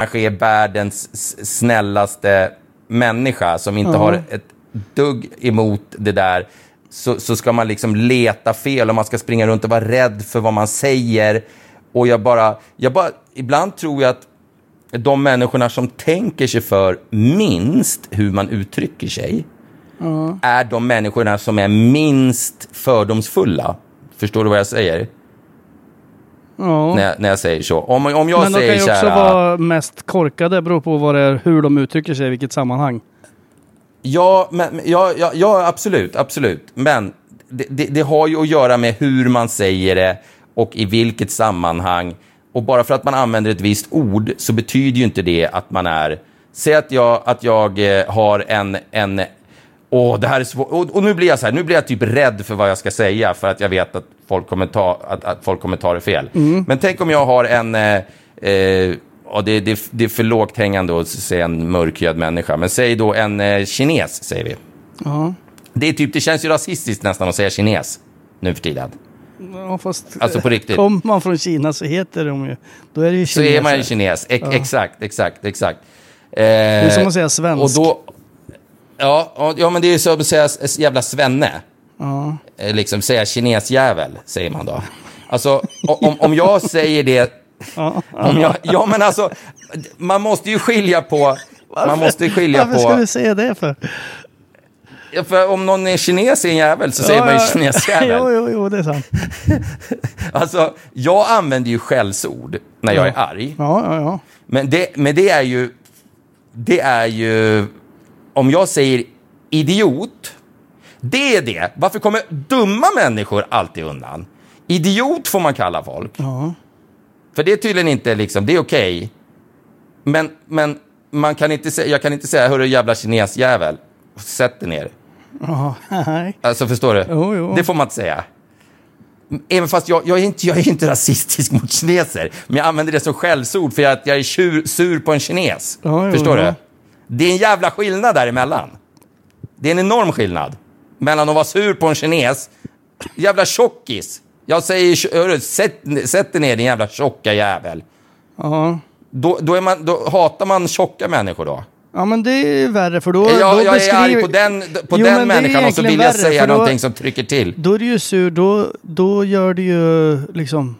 Kanske är världens snällaste människa som inte har ett dugg emot det där så, så ska man liksom leta fel och man ska springa runt och vara rädd för vad man säger. Och jag bara, jag bara, ibland tror jag att de människorna som tänker sig för minst hur man uttrycker sig är de människorna som är minst fördomsfulla. Förstår du vad jag säger? Ja. När, när jag säger så. Om, om jag Men de säger kan ju så också här, vara mest korkade, beror på vad det är, hur de uttrycker sig, i vilket sammanhang. Ja, men, men- ja, ja, ja, absolut, absolut. Men det, det, det har ju att göra med hur man säger det och i vilket sammanhang. Och bara för att man använder ett visst ord så betyder ju inte det att man är... Säg att jag, att jag eh, har en... en Åh, det här är svårt. Och, och nu blir jag så här, nu blir jag typ rädd för vad jag ska säga för att jag vet att folk kommer ta, att, att folk kommer ta det fel. Men tänk om jag har en... Eh, eh, ja, det, det, det är för lågt hängande att säga en mörkhyad människa, men säg då en eh, kines, säger vi. Ja. Det, är typ, det känns ju rasistiskt nästan att säga kines nu för tiden. Ja, fast Alltså på riktigt. kommer man från Kina så heter de ju... Då är det ju Så är man ju kineser. kines. Ex- Exakt, exakt, exakt. Eh, Det är som att säga svensk. Och då, ja, ja, ja, men det är som att säga jävla svenne. Eh, Liksom säga kinesjävel, säger man då. Alltså, om, om jag säger det Ja. Om jag, ja, men alltså, man måste ju skilja på... Man måste ju skilja Varför ska på... du säga det för? Ja, För om någon är kines i en jävel så säger man ju kinesjävel. jo, jo, jo, det är sant. Alltså, jag använder ju skällsord när jag är arg. Ja, ja, ja. Men det, men det är ju... Det är ju... Om jag säger idiot, det är det. Varför kommer dumma människor alltid undan? Idiot får man kalla folk. Ja. För det är tydligen inte liksom, det är okej. Men, men man kan inte säga, jag kan inte säga, hörru jävla kinesjävel, sätt dig ner. Nej. Alltså förstår du? Jo, jo. Det får man inte säga. Även fast jag, jag, är inte, jag är inte rasistisk mot kineser, men jag använder det som skällsord för att jag är tjur, sur på en kines. Jo, förstår ja. du? Det är en jävla skillnad däremellan. Det är en enorm skillnad mellan att vara sur på en kines, jävla tjockis. Jag säger, hörru, sätt, sätt dig ner din jävla tjocka jävel. Ja. Då, då, är man, då hatar man tjocka människor då. ja, men det är värre för då... Jag, då jag är beskriver- arg på den, på Jo, den är människan och så vill jag säga då- någonting som trycker till. Då är du ju sur, då, då gör du ju liksom...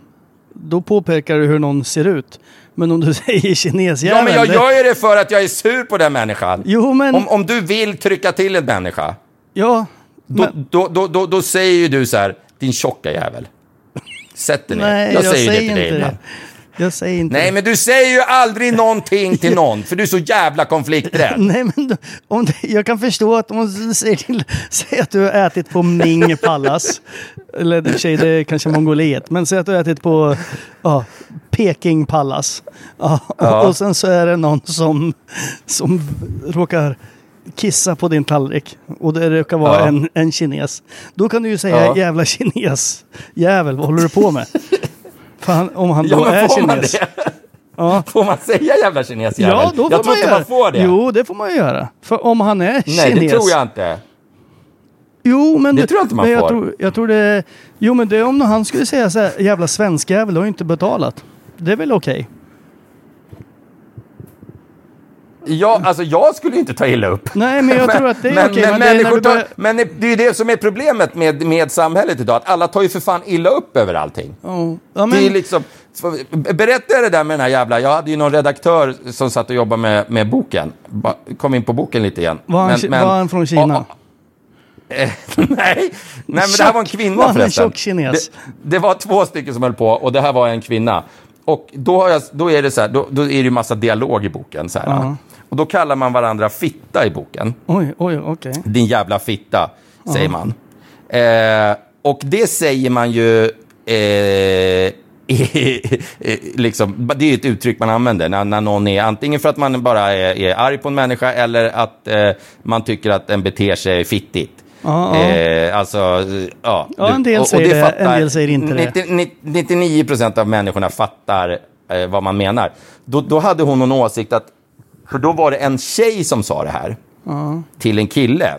Då påpekar du hur någon ser ut. Men om du säger kinesjävel... Ja, men jag gör ju det för att jag är sur på den människan. Jo, men... Om, om du vill trycka till en människa, Ja, då, men... då, då, då, då säger ju du så här, din tjocka jävel. Sätt dig ner. Nej, jag, jag, säger, säger det till dig inte ibland. Jag säger inte Nej, det. men du säger ju aldrig någonting till någon, för du är så jävla konflikträdd. Nej, men då, om det, jag kan förstå att om man säger, till, säger att du har ätit på Ming Palace, eller i och sig det är kanske Mongoliet, men säg att du har ätit på ja, Peking Palace. Ja, och, Ja. och sen så är det någon som, som råkar kissa på din tallrik och det råkar vara Ja. en, en kines. Då kan du ju säga Ja. jävla kines. Jävel, vad håller du på med? Fan, om han då Ja, är kines. det? Ja. Får man säga jävla kinesjävel? Ja, då får jag tror man inte man får det. Jo, det får man ju göra. För om han är Nej, kines. det tror jag inte. Jo, men Det tror jag inte man jag får. Tror, jag tror det... Jo, men det är om han skulle säga så här, jävla svenskjävel, du har ju inte betalat. Det är väl okej? Ja, alltså jag skulle inte ta illa upp. Nej, men jag tror att det är men, okej. Men, men det är tar, börjar- men det är ju det som är problemet med, med samhället idag, att alla tar ju för fan illa upp över allting. Ja, ja, Det är men, liksom, berätta det där med den här jävla, jag hade ju någon redaktör som satt och jobbade med, med boken. Kom in på boken lite igen. var, han, var han från Kina? Ja, Eh, nej, nej, men det här var en kvinna Var han en förresten. tjock kines? Det, det var två stycken som höll på och det här var en kvinna. Och då, jag, då är det så här, då, då är det ju massa dialog i boken. Så här, Ja. Och då kallar man varandra fitta i boken. Oj, oj, okej. Din jävla fitta, säger man. Eh, och det säger man ju... Eh, liksom, det är ett uttryck man använder när, när någon är antingen för att man bara är, är arg på en människa eller att eh, man tycker att den beter sig fittigt. Ja, ja. Eh, alltså, ja. Ja, en del säger det, en del säger inte det. 90, 90, 99 procent av människorna fattar eh, vad man menar. Då, då hade hon någon åsikt att, för då var det en tjej som sa det här till en kille.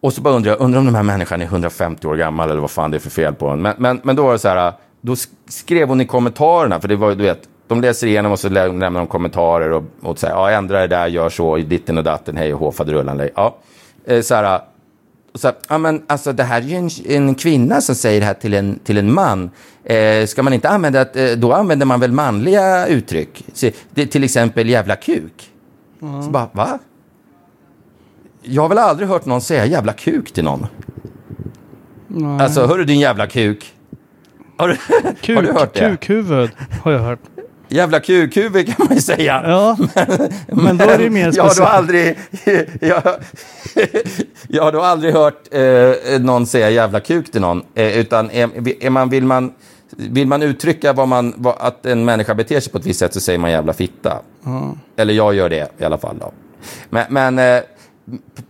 Och så bara undrar jag, undrar om den här människan är 150 år gammal eller vad fan det är för fel på honom. Men, men, men då var det så här, då sk- skrev hon i kommentarerna, för det var ju, du vet, de läser igenom och så lä- lämnar de kommentarer och, och säger, ja ändra det där, gör så, ditten och datten, hej och hå, faderullan, ja. Eh, Så här, så ja men alltså det här är ju en, en kvinna som säger det här till en, till en man. Eh, ska man inte använda, eh, då använder man väl manliga uttryck. Så, det, till exempel jävla kuk. Så bara, va? Jag har väl aldrig hört någon säga jävla kuk till någon. Nej. Alltså, hörru din jävla kuk. Har du, Kuk, har du hört det? Kukhuvud har jag hört. Jävla kukhuvud kan man ju säga. Ja, men då är det mer jag har då speciellt. aldrig, jag, jag har då aldrig hört eh, någon säga jävla kuk till någon. Eh, utan är, är man, vill, man, vill man uttrycka vad man, vad, att en människa beter sig på ett visst sätt så säger man jävla fitta. Eller jag gör det i alla fall. Då. Men, men eh,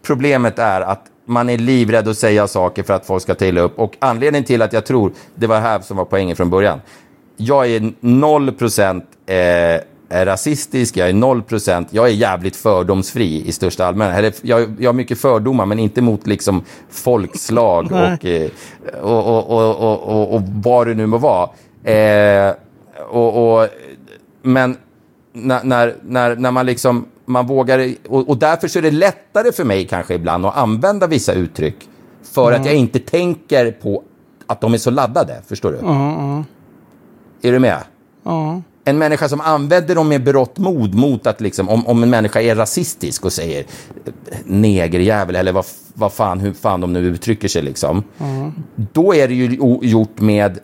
problemet är att man är livrädd att säga saker för att folk ska ta upp. Och anledningen till att jag tror, det var här som var poängen från början. Jag är noll procent eh, rasistisk, jag är noll procent, jag är jävligt fördomsfri i största allmänhet. Jag, jag har mycket fördomar, men inte mot liksom folkslag och, eh, och, och, och, och, och, och vad det nu må vara. Eh, och, och, men när, när, när, man liksom, man vågar, och, och därför så är det lättare för mig kanske ibland att använda vissa uttryck. För att jag inte tänker på att de är så laddade, förstår du? Är du med? Ja. En människa som använder dem med berått mod mot att liksom, om, om en människa är rasistisk och säger eh, negerjävel eller vad, vad fan, hur fan de nu uttrycker sig liksom. Då är det ju gjort med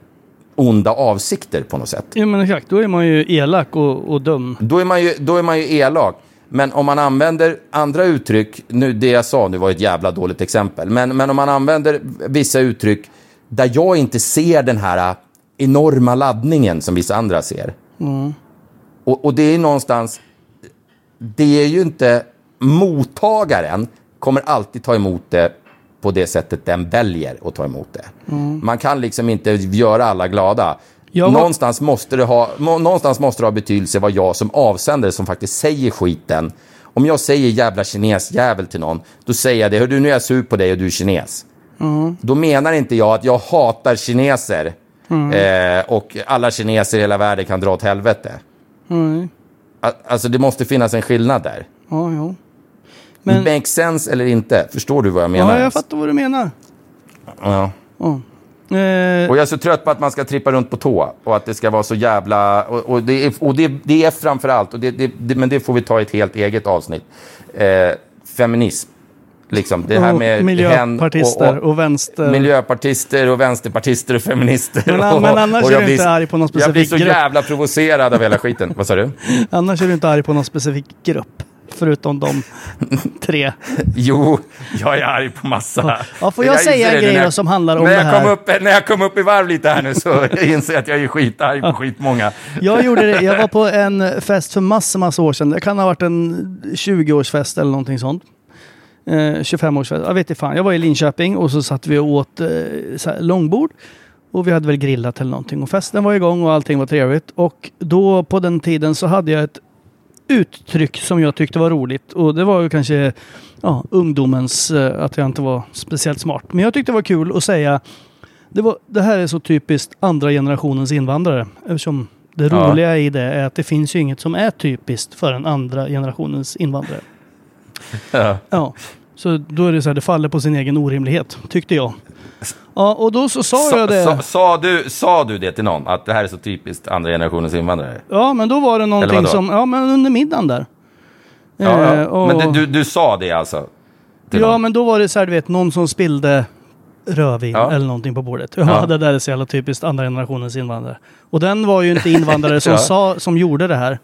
onda avsikter på något sätt. ja, men exakt. Då är man ju elak och, och dum. Då är, man ju, då är man ju elak. Men om man använder andra uttryck, nu det jag sa nu var ett jävla dåligt exempel, men, men om man använder vissa uttryck där jag inte ser den här enorma laddningen som vissa andra ser. Och, och det är någonstans, det är ju inte, mottagaren kommer alltid ta emot det på det sättet den väljer att ta emot det. Man kan liksom inte göra alla glada. Jag var- någonstans, måste det ha, någonstans måste det ha betydelse vad jag som avsändare som faktiskt säger skiten. Om jag säger jävla kinesjävel till någon, då säger jag det, hör du nu är jag sur på dig och du är kines. Då menar inte jag att jag hatar kineser eh, och alla kineser i hela världen kan dra åt helvete. Mm. Alltså det måste finnas en skillnad där. Ja, jo. Men, Makes sense eller inte? Förstår du vad jag menar? ja, jag fattar vad du menar. Ja. Ja. Eh, Och jag är så trött på att man ska trippa runt på tå och att det ska vara så jävla... Och, och, det, är, och det, det är framför allt, och det, det, men det får vi ta i ett helt eget avsnitt, eh, feminism. Liksom, det här och med miljöpartister hen och, vänster. Miljöpartister och vänsterpartister och feminister. Men- och, men annars och är jag du blir- inte arg på någon Jag blir specifik så grupp. jävla provocerad av hela skiten. Vad sa du? Annars är du inte arg på någon specifik grupp. Förutom de tre. Jo, jag är arg på massa. Ja, får jag inser säga en det grej när jag- som handlar om det jag här? Kom upp, när jag kom upp i varv lite här nu så inser jag att jag är skitarg på skitmånga. Jag gjorde det. Jag var på en fest för massor, massor år sedan. Det kan ha varit en 20-årsfest eller någonting sånt. Eh, 25-årsfest. Jag vet inte fan. Jag var i Linköping och så satt vi och åt eh, långbord. Och vi hade väl grillat eller någonting. Och festen var igång och allting var trevligt. Och då på den tiden så hade jag ett uttryck som jag tyckte var roligt. Och det var ju kanske ja, ungdomens, eh, att jag inte var speciellt smart. Men jag tyckte det var kul att säga det, var, det här är så typiskt andra generationens invandrare. Eftersom det Ja. roliga i det är att det finns ju inget som är typiskt för en andra generationens invandrare. Ja. Ja, så då är det så här, det faller på sin egen orimlighet, tyckte jag. Ja, och då så sa jag det. Sa, sa, du, sa du det till någon? Att det här är så typiskt andra generationens invandrare? Ja, men då var det någonting som, ja men under middagen där. Ja, Eh, ja. och- Men det, du, du sa det alltså? Ja, någon? men då var det så här, du vet, någon som spillde rödvin Ja. eller någonting på bordet. Ja, Ja. det där är så jävla typiskt andra generationens invandrare. Och den var ju inte invandrare som, sa, som gjorde det här.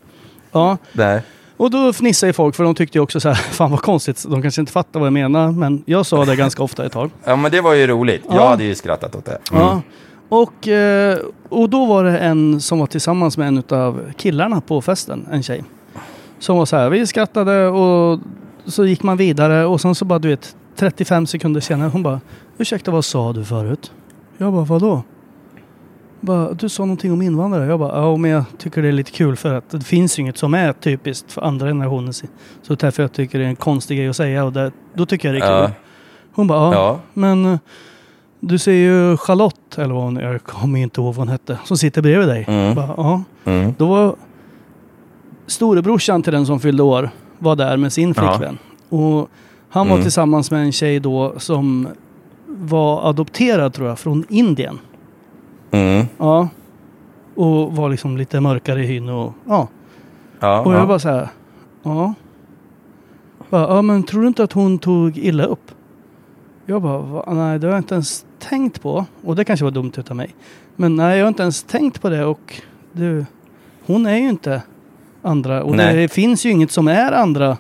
Ja, Nej. Och då fnissade ju folk för de tyckte ju också så här, fan vad konstigt, de kanske inte fattar vad jag menar, men jag sa det ganska ofta ett tag. Ja, men det var ju roligt. Jag Ja. hade ju skrattat åt det. Mm. Ja. Och, eh, och då var det en som var tillsammans med en av killarna på festen, en tjej. Som var så här, vi skrattade och så gick man vidare och sen så bara du vet 35 sekunder senare hon bara Ursäkta vad sa du förut? Jag bara vadå? Bara, du sa någonting om invandrare. Jag bara ja men jag tycker det är lite kul för att det finns ju inget som är typiskt för andra generationen. Så därför jag tycker det är en konstig grej att säga och det, då tycker jag det är Ja. kul. Hon bara ja, Ja. men eh, du ser ju Charlotte, eller vad hon, jag kommer inte ihåg vad hon hette, som sitter bredvid dig. Mm. Bara, ja. Mm. Då var storebrorsan till den som fyllde år var där med sin Ja. flickvän. Och han var Mm. tillsammans med en tjej då som var adopterad tror jag från Indien. Mm. Ja. Och var liksom lite mörkare i hyn och ja. Ja, Och jag ja. bara så här. Ja. Bara, ja men tror du inte att hon tog illa upp? Jag bara, "Va? nej det har jag inte ens tänkt på. Och det kanske var dumt utav mig. Men nej jag har inte ens tänkt på det och det, hon är ju inte andra. Och Nej. det finns ju inget som är andra.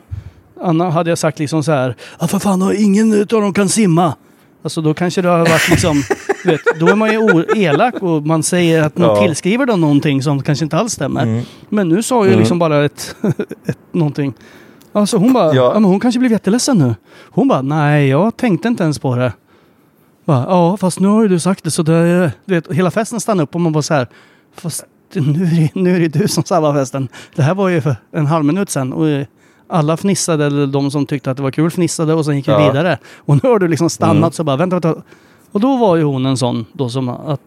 Annars hade jag sagt liksom så här. Ja för fan ingen utav dem kan simma. Alltså då kanske det har varit liksom. vet, då är man ju elak och man säger att man Ja. tillskriver dem någonting som kanske inte alls stämmer. Mm. Men nu sa jag Mm. liksom bara ett, ett någonting. Alltså hon bara, Ja. ja. men hon kanske blev jätteledsen nu. Hon bara, nej jag tänkte inte ens på det. Bara, ja fast nu har ju du sagt det så det, du vet, hela festen stannade upp och man bara så här. Fast nu är, det, nu är det du som sabbar festen. Det här var ju för en halv minut sedan. Och alla fnissade, eller de som tyckte att det var kul fnissade och sen gick vi Ja. vidare. Och nu har du liksom stannat Mm. så bara, vänta, vänta. Och då var ju hon en sån då som att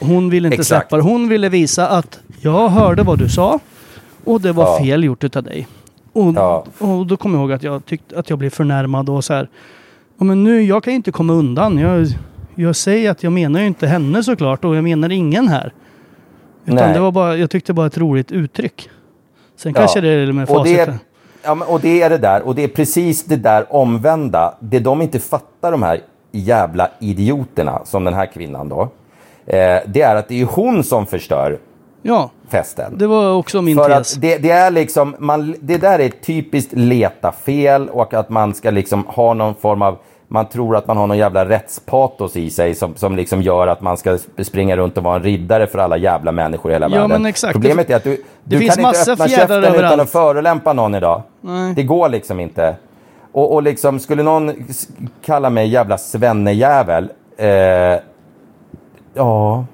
hon ville inte Exakt. släppa. Hon ville visa att jag hörde vad du sa och det var Ja. fel gjort utav dig. Och, Ja. och då kommer jag ihåg att jag tyckte att jag blev förnärmad och så här. Ja, men nu, jag kan ju inte komma undan. Jag, jag säger att jag menar ju inte henne såklart och jag menar ingen här. Utan Nej. det var bara, jag tyckte bara ett roligt uttryck. Sen Ja. kanske det är med facit. Ja, men- och det är det där. Och det är precis det där omvända. Det de inte fattar, de här jävla idioterna, som den här kvinnan då. Eh, det är att det är hon som förstör Ja, festen. det var också min För tes. att det, det är liksom, man, det där är typiskt leta fel och att man ska liksom ha någon form av, man tror att man har någon jävla rättspatos i sig som, som liksom gör att man ska springa runt och vara en riddare för alla jävla människor i hela Ja, världen. Problemet är att du, du kan inte öppna käften utan överallt. att förolämpa någon idag. Nej. Det går liksom inte. Och, och liksom, skulle någon kalla mig jävla svennejävel, eh, ja,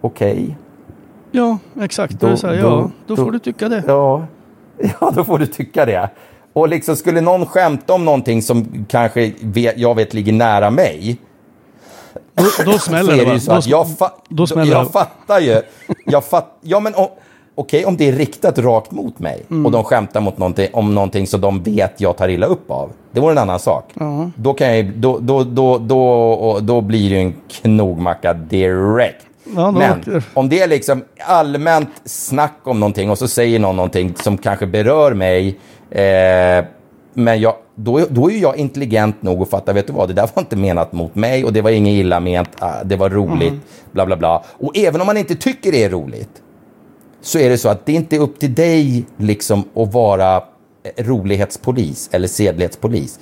okej. Ja, exakt. Då, Då- här, ja, då, då- får du tycka det. Ja, ja då får du tycka det. Och liksom skulle någon skämta om någonting som kanske vet, jag vet ligger nära mig. Då, då smäller det det ju va? så Då, att jag, fa- då smäller jag det. fattar ju. Jag fatt, ja men okej om det är riktat rakt mot mig Mm. och de skämtar mot någonting, om någonting som de vet jag tar illa upp av. Det vore en annan sak. Ja. Då, kan jag, då, då, då, då, då blir det ju en knogmacka direkt. Ja, Men åker- om det är liksom allmänt snack om någonting och så säger någon någonting som kanske berör mig. Eh, men jag, då, då är jag intelligent nog att fatta, vet du vad, det där var inte menat mot mig och det var inget illa ment, ah, det var roligt, Mm. bla bla bla. Och även om man inte tycker det är roligt, så är det så att det inte är upp till dig liksom att vara eh, rolighetspolis eller sedlighetspolis.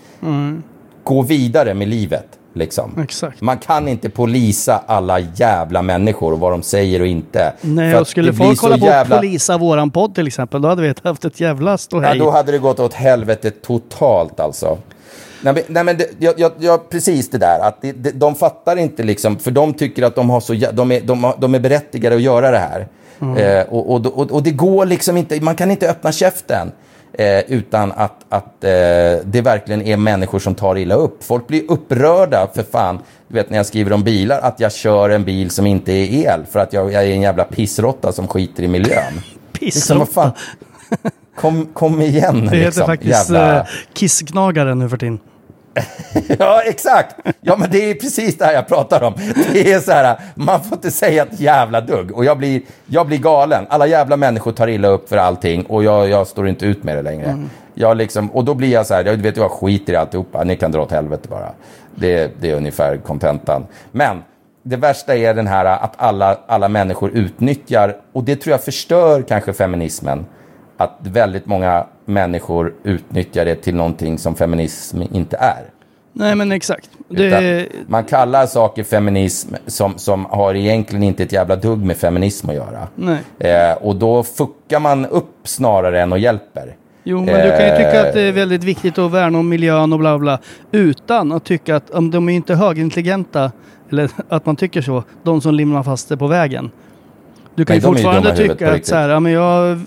Gå vidare med livet. Liksom. Mm. Exakt. Man kan inte polisa alla jävla människor och vad de säger och inte. Nej, och skulle folk kolla på jävla- polisa våran podd till exempel, då hade vi haft ett jävla Ja, ståhej. då hade det gått åt helvete totalt alltså. Nej men, nej, men det, jag, jag, precis det där, att det, det, de fattar inte liksom, för de tycker att de, har så, de, är, de, de är berättigade att göra det här. Eh, och, och, och, och det går liksom inte, man kan inte öppna käften eh, utan att, att eh, det verkligen är människor som tar illa upp. Folk blir upprörda för fan, du vet när jag skriver om bilar, att jag kör en bil som inte är el för att jag, jag är en jävla pissrotta som skiter i miljön. Liksom, vad fan? Kom, kom igen Det heter liksom, faktiskt jävla- eh, kissgnagaren nu för tiden. Ja, exakt. Ja, men det är precis det här jag pratar om. Det är så här, man får inte säga ett jävla dugg. Och jag blir, jag blir galen. Alla jävla människor tar illa upp för allting och jag, jag står inte ut med det längre. Jag liksom, och då blir jag så här, jag vet jag skiter i alltihopa. Ni kan dra åt helvete bara. Det, det är ungefär kontentan. Men det värsta är den här att alla, alla människor utnyttjar, och det tror jag förstör kanske feminismen, att väldigt många människor utnyttjar det till någonting som feminism inte är. Nej men exakt. Det, Man kallar saker feminism som, som har egentligen inte ett jävla dugg med feminism att göra. Eh, och då fuckar man upp snarare än och hjälper. Jo, men du kan ju tycka Eh, att det är väldigt viktigt att värna om miljön och bla bla. Utan att tycka att om de är inte högintelligenta, eller att man tycker så, de som limmar fast det på vägen. Du kan Nej, ju fortfarande tycka att så här, ja, men jag,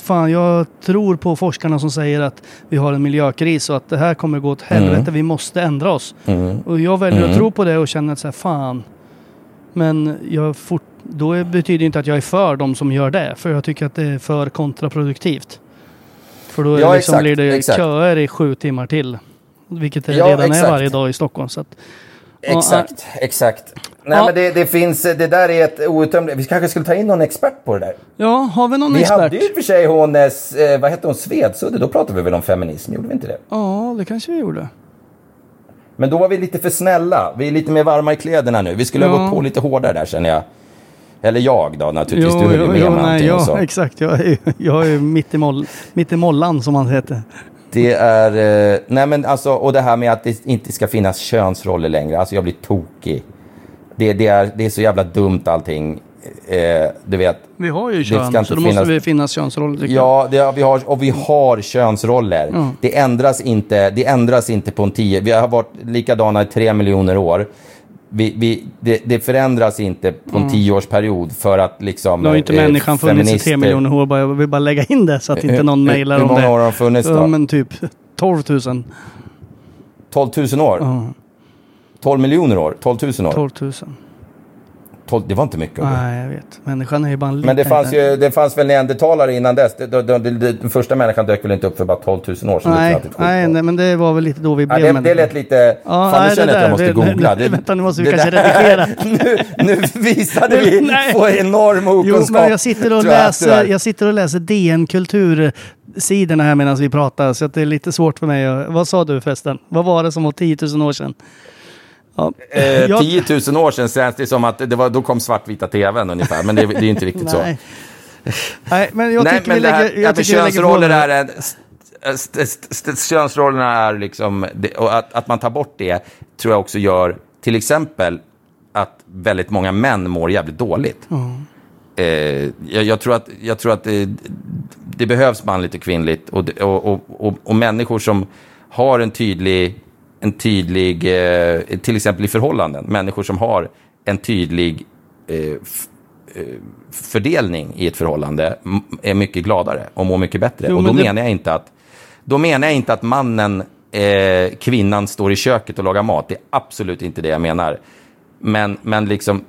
fan, jag tror på forskarna som säger att vi har en miljökris och att det här kommer gå åt helvete, vi måste ändra oss. Mm. Och jag väljer Mm. att tro på det och känner att så här, fan. Men jag fort, då är, betyder det inte att jag är för de som gör det. För jag tycker att det är för kontraproduktivt. För då är Ja, liksom, exakt, blir det exakt. köer i sju timmar till. Vilket det Ja, redan är exakt. varje dag i Stockholm. Så att, Exakt, exakt. Nej, Ja. men det, det finns, det där är ett outtömligt... Vi kanske skulle ta in någon expert på det där. ja, har vi någon Vi expert? hade ju för sig hon, eh, vad hette hon, Svedsudde, då pratade vi väl om feminism, gjorde vi inte det? Ja, det kanske vi gjorde. Men då var vi lite för snälla. Vi är lite mer varma i kläderna nu. Vi skulle ha Ja. gått på lite hårdare där känner jag. Eller jag då naturligtvis. Jo, du höll ju med jo, om nej, allting och så. ja, exakt. Jag är, jag är mitt i, moll, mitt i mollan som han heter. Det är, eh, nej men alltså, och det här med att det inte ska finnas könsroller längre. Alltså jag blir tokig. Det, det, är, det är så jävla dumt allting. Eh, du vet. Vi har ju kön, så då finnas- måste vi finnas könsroller. Ja, det, vi har, och vi har könsroller. Ja. Det, ändras inte, det ändras inte på en tio. Vi har varit likadana i tre miljoner år. Vi, vi, det, det förändras inte på en tioårsperiod för att liksom... Nu har ju inte eh, människan funnits i tre miljoner år. bara- Jag vill bara lägga in det så att inte Hur- någon hur- mejlar hur om många det. år har de funnits då? Ja, men typ 12 000. 12 000 år? Ja, 12 miljoner år? 12 000 år? 12 000. 12, det var inte mycket. Nej, jag vet. Människan är ju bara en Men det liten- fanns ju det fanns väl neandertalare innan dess. Det, det, det, det, den första människan dök väl inte upp för bara 12 000 år sedan. Nej, 1982. nej, nej, men det var väl lite då vi Ja, blev det, det människor. lät lite... Ja, fan, nej, nu känner jag att jag det måste googla. det- vänta, nu måste vi det kanske där- redigera. nu, nu visade vi Nej. på enorm Jo, okunskap. men jag sitter och läser, jag sitter och läser DN Kultursidorna här medan vi pratar, så det är lite svårt för mig. Vad sa du förresten? Vad var det som var 10 000 år sedan? Ja. Eh, Jag- 10 000 år sedan känns det som att det var, då kom svartvita tvn ungefär. Men det, det är inte riktigt så. Nej. Men jag Nej, tycker men vi här, lägger... ja, Jag tycker vi lägger könsroller på- är st- st- st- Könsrollerna är liksom... det- Och att, att man tar bort det tror jag också gör till exempel att väldigt många män mår jävligt dåligt. Eh, jag, jag tror att, jag tror att det, det behövs manligt och kvinnligt. Och, och, och, och, och människor som har en tydlig, en tydlig eh, till exempel i förhållanden, människor som har en tydlig eh, eh, fördelning i ett förhållande är mycket gladare och mår mycket bättre. Jo, och men då det- menar jag inte att då menar jag inte att mannen, eh, kvinnan står i köket och lagar mat. Det är absolut inte det jag menar. Men, men liksom,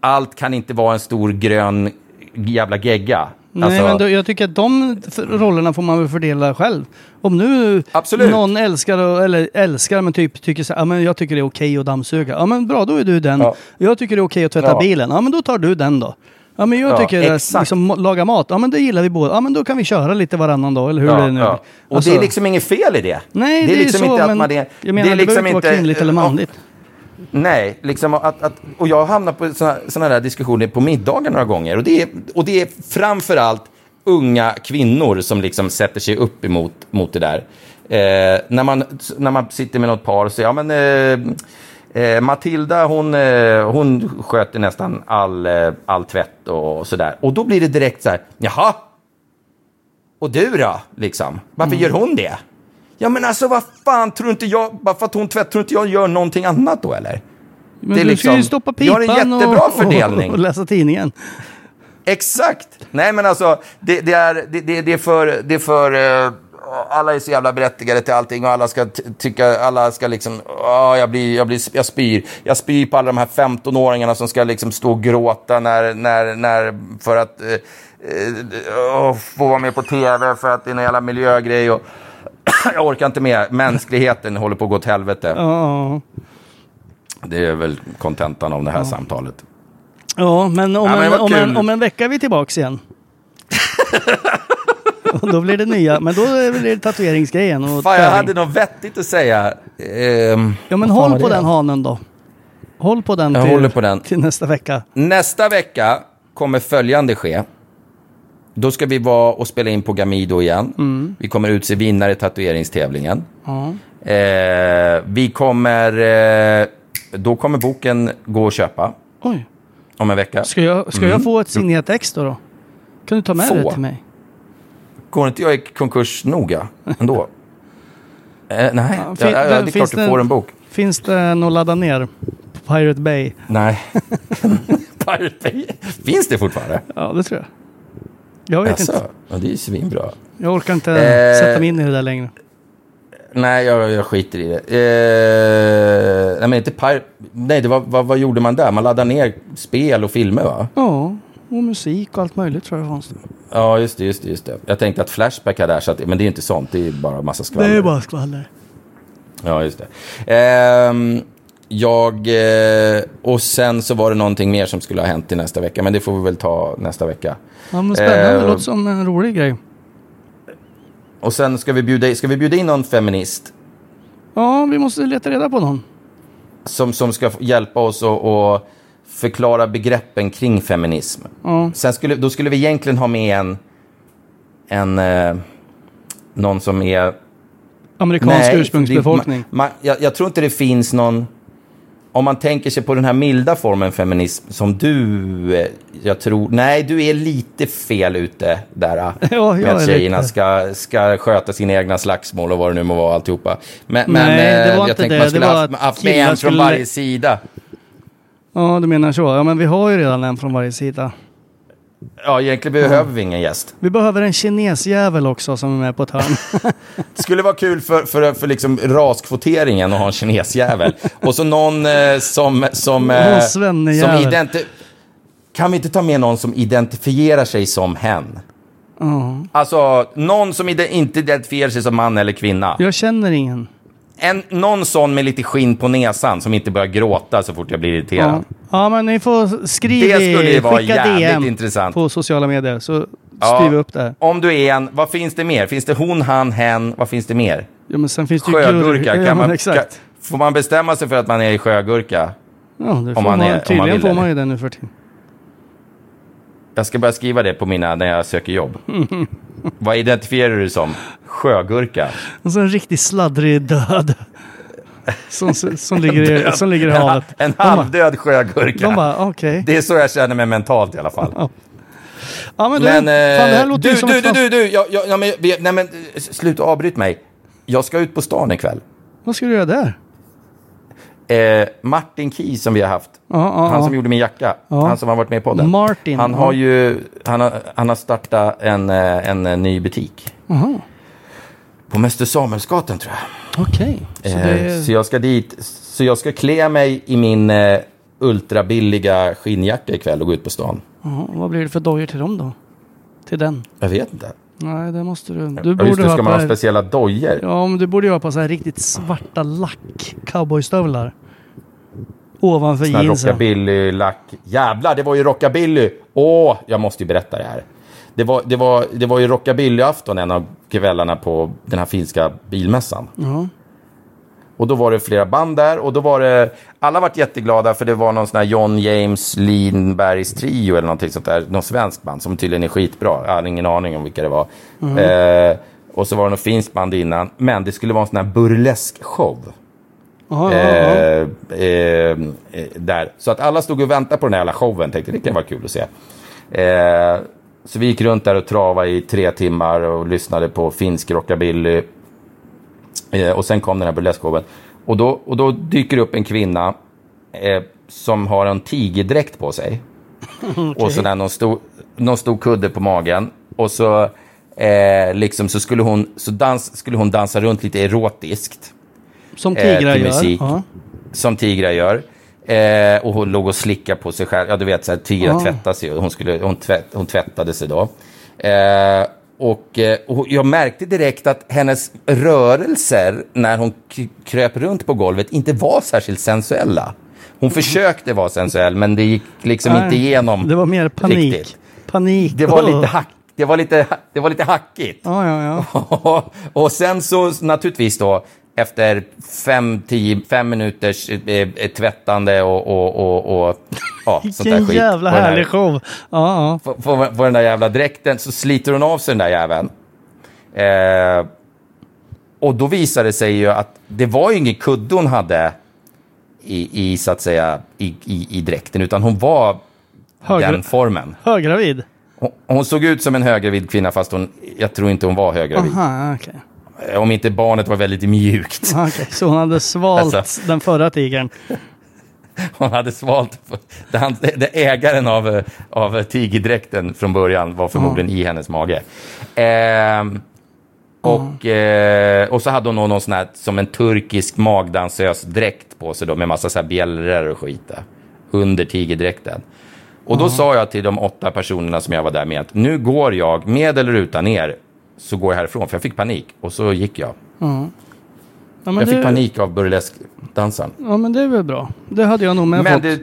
allt kan inte vara en stor grön jävla gegga. Nej, Alltså, men då, jag tycker att de rollerna får man väl fördela själv. Om nu Absolut. någon älskar, eller älskar, men typ tycker så här, ja, men jag tycker det är okej att dammsuga. Ja men bra, då är du den. Ja. Jag tycker det är okej att tvätta Ja. bilen. Ja men då tar du den då. Ja men jag Ja, tycker att exakt. liksom, må- laga mat, ja men det gillar vi båda. Ja men då kan vi köra lite varannan dag, eller hur ja, det nu ja. Och Alltså, det är liksom inget fel i det. Nej, det är, liksom så, inte att man är, jag menar, det, är liksom behöver inte vara kvinnligt eller manligt. Nej, liksom att, att, och jag har hamnat på såna där diskussioner på middagar några gånger. Och det är, och det är framför allt unga kvinnor som liksom sätter sig upp emot mot det där. Eh, när, man, när man sitter med något par och säger, ja men eh, eh, Matilda hon, eh, hon sköter nästan all, eh, all tvätt och sådär. Och då blir det direkt så här, jaha, och du då? Liksom? Varför gör hon det? Ja men alltså vad fan, tror inte jag, bara för att hon tvättar, tror inte jag gör någonting annat då eller? Men det är du ska ju liksom- stoppa vi har en pipan jättebra och, fördelning. och, och läsa tidningen. Exakt! Nej men alltså, det, det är, det, det, det är för, det är för eh, alla är så jävla berättigade till allting och alla ska tycka, alla ska liksom, ah, jag, blir, jag, blir, jag spyr. Jag spyr på alla de här 15-åringarna som ska liksom stå och gråta när, när, när, för att eh, eh, få vara med på tv för att det är en jävla miljögrej. Och jag orkar inte med. Mänskligheten håller på att gå åt helvete. Ja. Det är väl kontentan av det här samtalet. Ja, men om, Ja, men en, om, en, om en vecka är vi tillbaks igen. och då blir det nya, men då är det tatueringsgrejen. Och Fan, jag hade något vettigt att säga. Ehm, Ja, men håll på den hanen då. Håll på den, Jag till, håller på den. till nästa vecka. Nästa vecka kommer följande ske. Då ska vi vara och spela in på Gamido igen. Vi kommer utse vinnare i tatueringstävlingen. Ja. Eh, vi kommer... Eh, då kommer boken gå att köpa Oj, om en vecka. ska jag, ska jag få ett signerat ex då? då? Kan du ta med Få? det till mig? Går inte jag i konkurs noga ändå? eh, nej, Ja, fin- ja, det är klart du får en bok. Finns det något ladda ner? På Pirate Bay? Nej. Pirate Bay. Finns det fortfarande? Ja, det tror jag. Jag vet Jaså? inte. Ja, det är ju svinbra. Jag orkar inte Eh, sätta mig in i det där längre. Nej, jag, jag skiter i det. Eh, nej, men inte Pir- Nej, det var, vad, vad gjorde man där? Man laddade ner spel och filmer, va? Ja, och musik och allt möjligt tror jag fanns det. Ja, just det, just det, just det. Jag tänkte att Flashback hade ersatt men det är inte sånt. Det är bara massa skvaller. Det är bara skvaller. Ja, just det. Ehm, jag... Eh, och sen så var det någonting mer som skulle ha hänt till nästa vecka, men det får vi väl ta nästa vecka. Ja, men spännande. Eh, Det låter som en rolig grej. Och sen ska vi bjuda, ska vi bjuda in någon feminist Ja, vi måste leta reda på någon. som, som ska hjälpa oss att förklara begreppen kring feminism. Ja. Sen skulle, då skulle vi egentligen ha med en, en eh, någon som är... Amerikansk Nej, ursprungsbefolkning. det- Man, jag, jag tror inte det finns någon... Om man tänker sig på den här milda formen feminism som du, eh, jag tror... Nej, du är lite fel ute där. eh, Ja, med att tjejerna lite. ska, ska sköta sina egna slagsmål och vad det nu må vara alltihopa. Men, men Nej, det eh, var jag tänkte det. man Det skulle var haft, med en från skulle- varje sida. Ja, du menar så. Ja, men vi har ju redan en från varje sida. Ja, egentligen behöver vi ingen gäst. Vi behöver en kinesjävel också som är med på ett hörn. Det skulle vara kul för, för, för liksom raskvoteringen att ha en kinesjävel. Och så någon eh, som... som, eh, som identi- kan vi inte ta med någon som identifierar sig som hen? Ja. Alltså, någon som ide- inte identifierar sig som man eller kvinna. Jag känner ingen. En, någon sån med lite skinn på näsan som inte börjar gråta så fort jag blir Ja. irriterad. ja, men ni får skriva Det skulle ju vara jävligt DM intressant. på sociala medier så Ja. vi upp det. här. Om du är en, vad finns det mer? Finns det hon, han, hen? Vad finns det mer? Ja, men sen finns det ju Sjögurka. gur- Ja, Kan man, exakt. kan, får man bestämma sig för att man är i sjögurka? Ja, det får man man, är- om man tydligen vill får man ju det nu för tiden. Jag ska börja skriva det på mina när jag söker jobb. Vad identifierar du som? Sjögurka. Och så en riktigt sladdrig död. Som, som, ligger, i, som ligger i havet. En bara- halvdöd sjögurka. De bara, okej. Det är så jag känner mig mentalt i alla fall. Ja, men du, Men, fan, det här eh, låter du, som du, du, du, du, jag, jag, ja, men, vi- nej men eh, sluta avbryt mig. Jag ska ut på stan ikväll. Vad ska du göra där? Eh, Martin Key som vi har haft, Ja, ja, han som gjorde min jacka, Ja. han som har varit med på den. Martin, Han har ju, han har, han har startat en, eh, en, eh, ny butik. På Mäster Samuelsgatan tror jag. okej. Så Så, det så jag ska dit, så jag ska klä mig i min eh, ultrabilliga skinnjacka ikväll och gå ut på stan. Vad blir det för dojor till dem då? Till den? Jag vet inte. Nej, det måste du. Du Ja, just borde det, ha ska man ha här- speciella dojor? Ja, men du borde ju ha på så här riktigt svarta lack cowboystövlar. Ovanför Sån här jeansen. rockabilly-lack. Jävlar, det var ju rockabilly. Åh, jag måste ju berätta det här. Det var, det var, det var ju rockabilly-afton en av kvällarna på den här finska bilmässan. Ja. Och då var det flera band där och då var det, alla vart jätteglada för det var någon sån här John James Lindbergs trio eller någonting sånt där, någon svensk band som tydligen är skitbra. Jag hade ingen aning om vilka det var. Eh, och så var det något finskt band innan, men det skulle vara en sån här burlesk-show. Jaha, ja, ja. Eh, eh, eh, där. Så att alla stod och väntade på den här jävla showen. Tänkte det kan vara kul att se. Eh, så vi gick runt där och travade i tre timmar och lyssnade på finsk rockabilly. Eh, och sen kom den här burleskshowen. Och då, och då dyker upp en kvinna eh, som har en tigerdräkt på sig. Och så där någon stor, någon stor kudde på magen. Och så, eh, liksom, så, skulle, hon, så dans, skulle hon dansa runt lite erotiskt Som eh, tigrar till gör. musik. Ja. Som tigrar gör. Eh, och hon låg och slickade på sig själv. Ja, du vet, så här, tigrar Ja. tvättar sig. Hon, skulle, hon, tvätt, hon tvättade sig då. Och, eh, och jag märkte direkt att hennes rörelser när hon kröp runt på golvet inte var särskilt sensuella. Hon försökte vara sensuell, men det gick liksom Nej, inte igenom. Det var mer panik. riktigt. Panik. Det var lite, hack, det var lite, det var lite hackigt. Ja, ja, ja. och sen så naturligtvis då efter fem, tio, fem minuters eh, eh, tvättande och, och, och, och ja, sånt där Vilken skit. jävla den här- härlig show. Ja, ja. på, på, den där jävla dräkten så sliter hon av sig den där jäveln. Eh, och då visade det sig ju att det var ju ingen kudde hon hade i, i så att säga, i, i, i dräkten, utan hon var Högra- den formen. Höggravid. Hon, hon såg ut som en höggravid kvinna, fast hon, jag tror inte hon var höggravid. Aha, okej. Eh, Om inte barnet var väldigt mjukt. Okej, Så hon hade svalt Alltså. den förra tigern. Hon hade svalt... Det, han, det, ägaren av, eh, av tigerdräkten från början var förmodligen i hennes mage. Ehm, och, eh, och så hade hon någon sån här, som en turkisk magdansös dräkt på sig då, med massa så här bjällror och skit där, under tigerdräkten. Och då sa jag till de åtta personerna som jag var där med att nu går jag, med eller utan er, så går jag härifrån. För jag fick panik och så gick jag. Ja, men Jag fick det, panik av burleskdansaren. Ja, men det är väl bra. Det hade jag nog med Men det,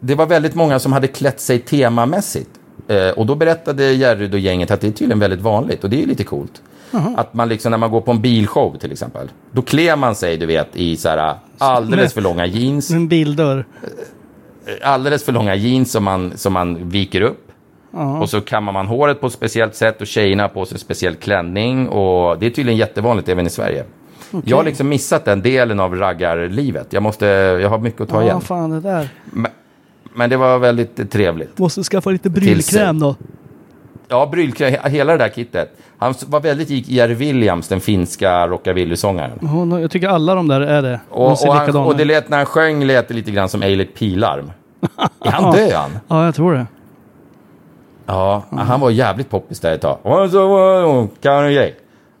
det- var väldigt många som hade klätt sig temamässigt. Eh, och då berättade Jerryd och gänget att det är tydligen väldigt vanligt och det är lite coolt. Att man liksom när man går på en bilshow till exempel, då klär man sig du vet i så här alldeles för långa jeans, En bildörr. alldeles för långa jeans som man, som man viker upp. Och så kammar man håret på ett speciellt sätt och tjejerna har på sig en speciell klänning. Och det är tydligen jättevanligt även i Sverige. Jag har liksom missat den delen av raggarlivet. Jag, måste, jag har mycket att ta Ja, igen. fan det där. Men, men det var väldigt trevligt. Måste skaffa lite brylkräm då. Ja, brylkräm, hela det där kittet. Han var väldigt lik Jerry Williams, den finska rockabilly-sångaren. Jag tycker alla de där är det. De Och, och, han, och det lät när han sjöng lät det lite grann som Eilert Pilarm. Är han död? Ja, jag tror det. Ja, han var jävligt poppis där ett tag.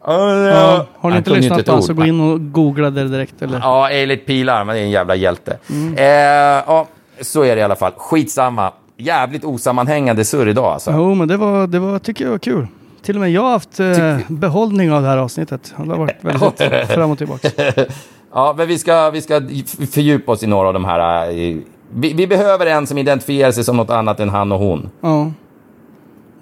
Ja, har ni inte lyssnat på honom så gå in och googla det direkt. Eller? Ja, Eilert Pilarm, han är en jävla hjälte. Mm. Eh, ja, så är det i alla fall. Skitsamma. jävligt osammanhängande surr idag alltså. Jo, men det var, det var, tycker jag var kul. Till och med jag har haft eh, behållning av det här avsnittet. Det har varit väldigt fram och tillbaka. Ja, men vi ska, vi ska fördjupa oss i några av de här. eh, Vi, vi behöver en som identifierar sig som något annat än han och hon. Ja.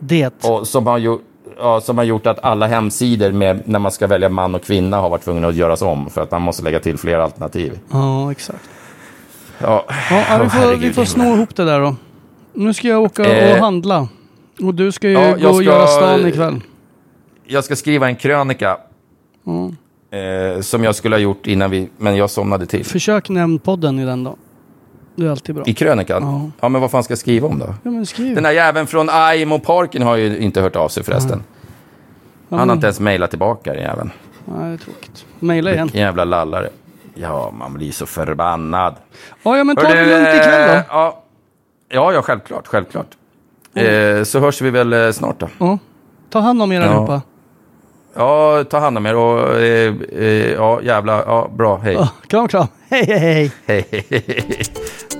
Det. Och som har gjort, ja, som har gjort att alla hemsidor med, när man ska välja man och kvinna har varit tvungna att göras om för att man måste lägga till fler alternativ. Ja, exakt. Ja, Ja, vi, får, vi får himla. ihop det där då. Nu ska jag åka Eh, och handla. Och du ska ju ja, gå jag och ska- göra stan ikväll. Jag ska skriva en krönika Mm. eh, som jag skulle ha gjort innan vi, men jag somnade till. Försök nämn podden i den då. Det är alltid bra. I krönikan? Ja. Ja. men vad fan ska jag skriva om då? Ja, men skriv. Den där jäveln från Aimo-parken har ju inte hört av sig förresten. Ja, Han har men- inte ens mejlat tillbaka den jäveln. Nej, det är tråkigt. Maila igen. Vilken jävla lallare. Ja, man blir så förbannad. Ja, ja men ta det Hörru, lugnt ikväll eh, då. Ja, ja, ja självklart. självklart. Eh, så hörs vi väl eh, snart då. Ja. Ta hand om er allihopa. Ja, ta hand om er och eh, eh, ja, jävla, ja, bra, hej. Ja, kram, kram. Hej, hej, hej. Hej, hej, hej.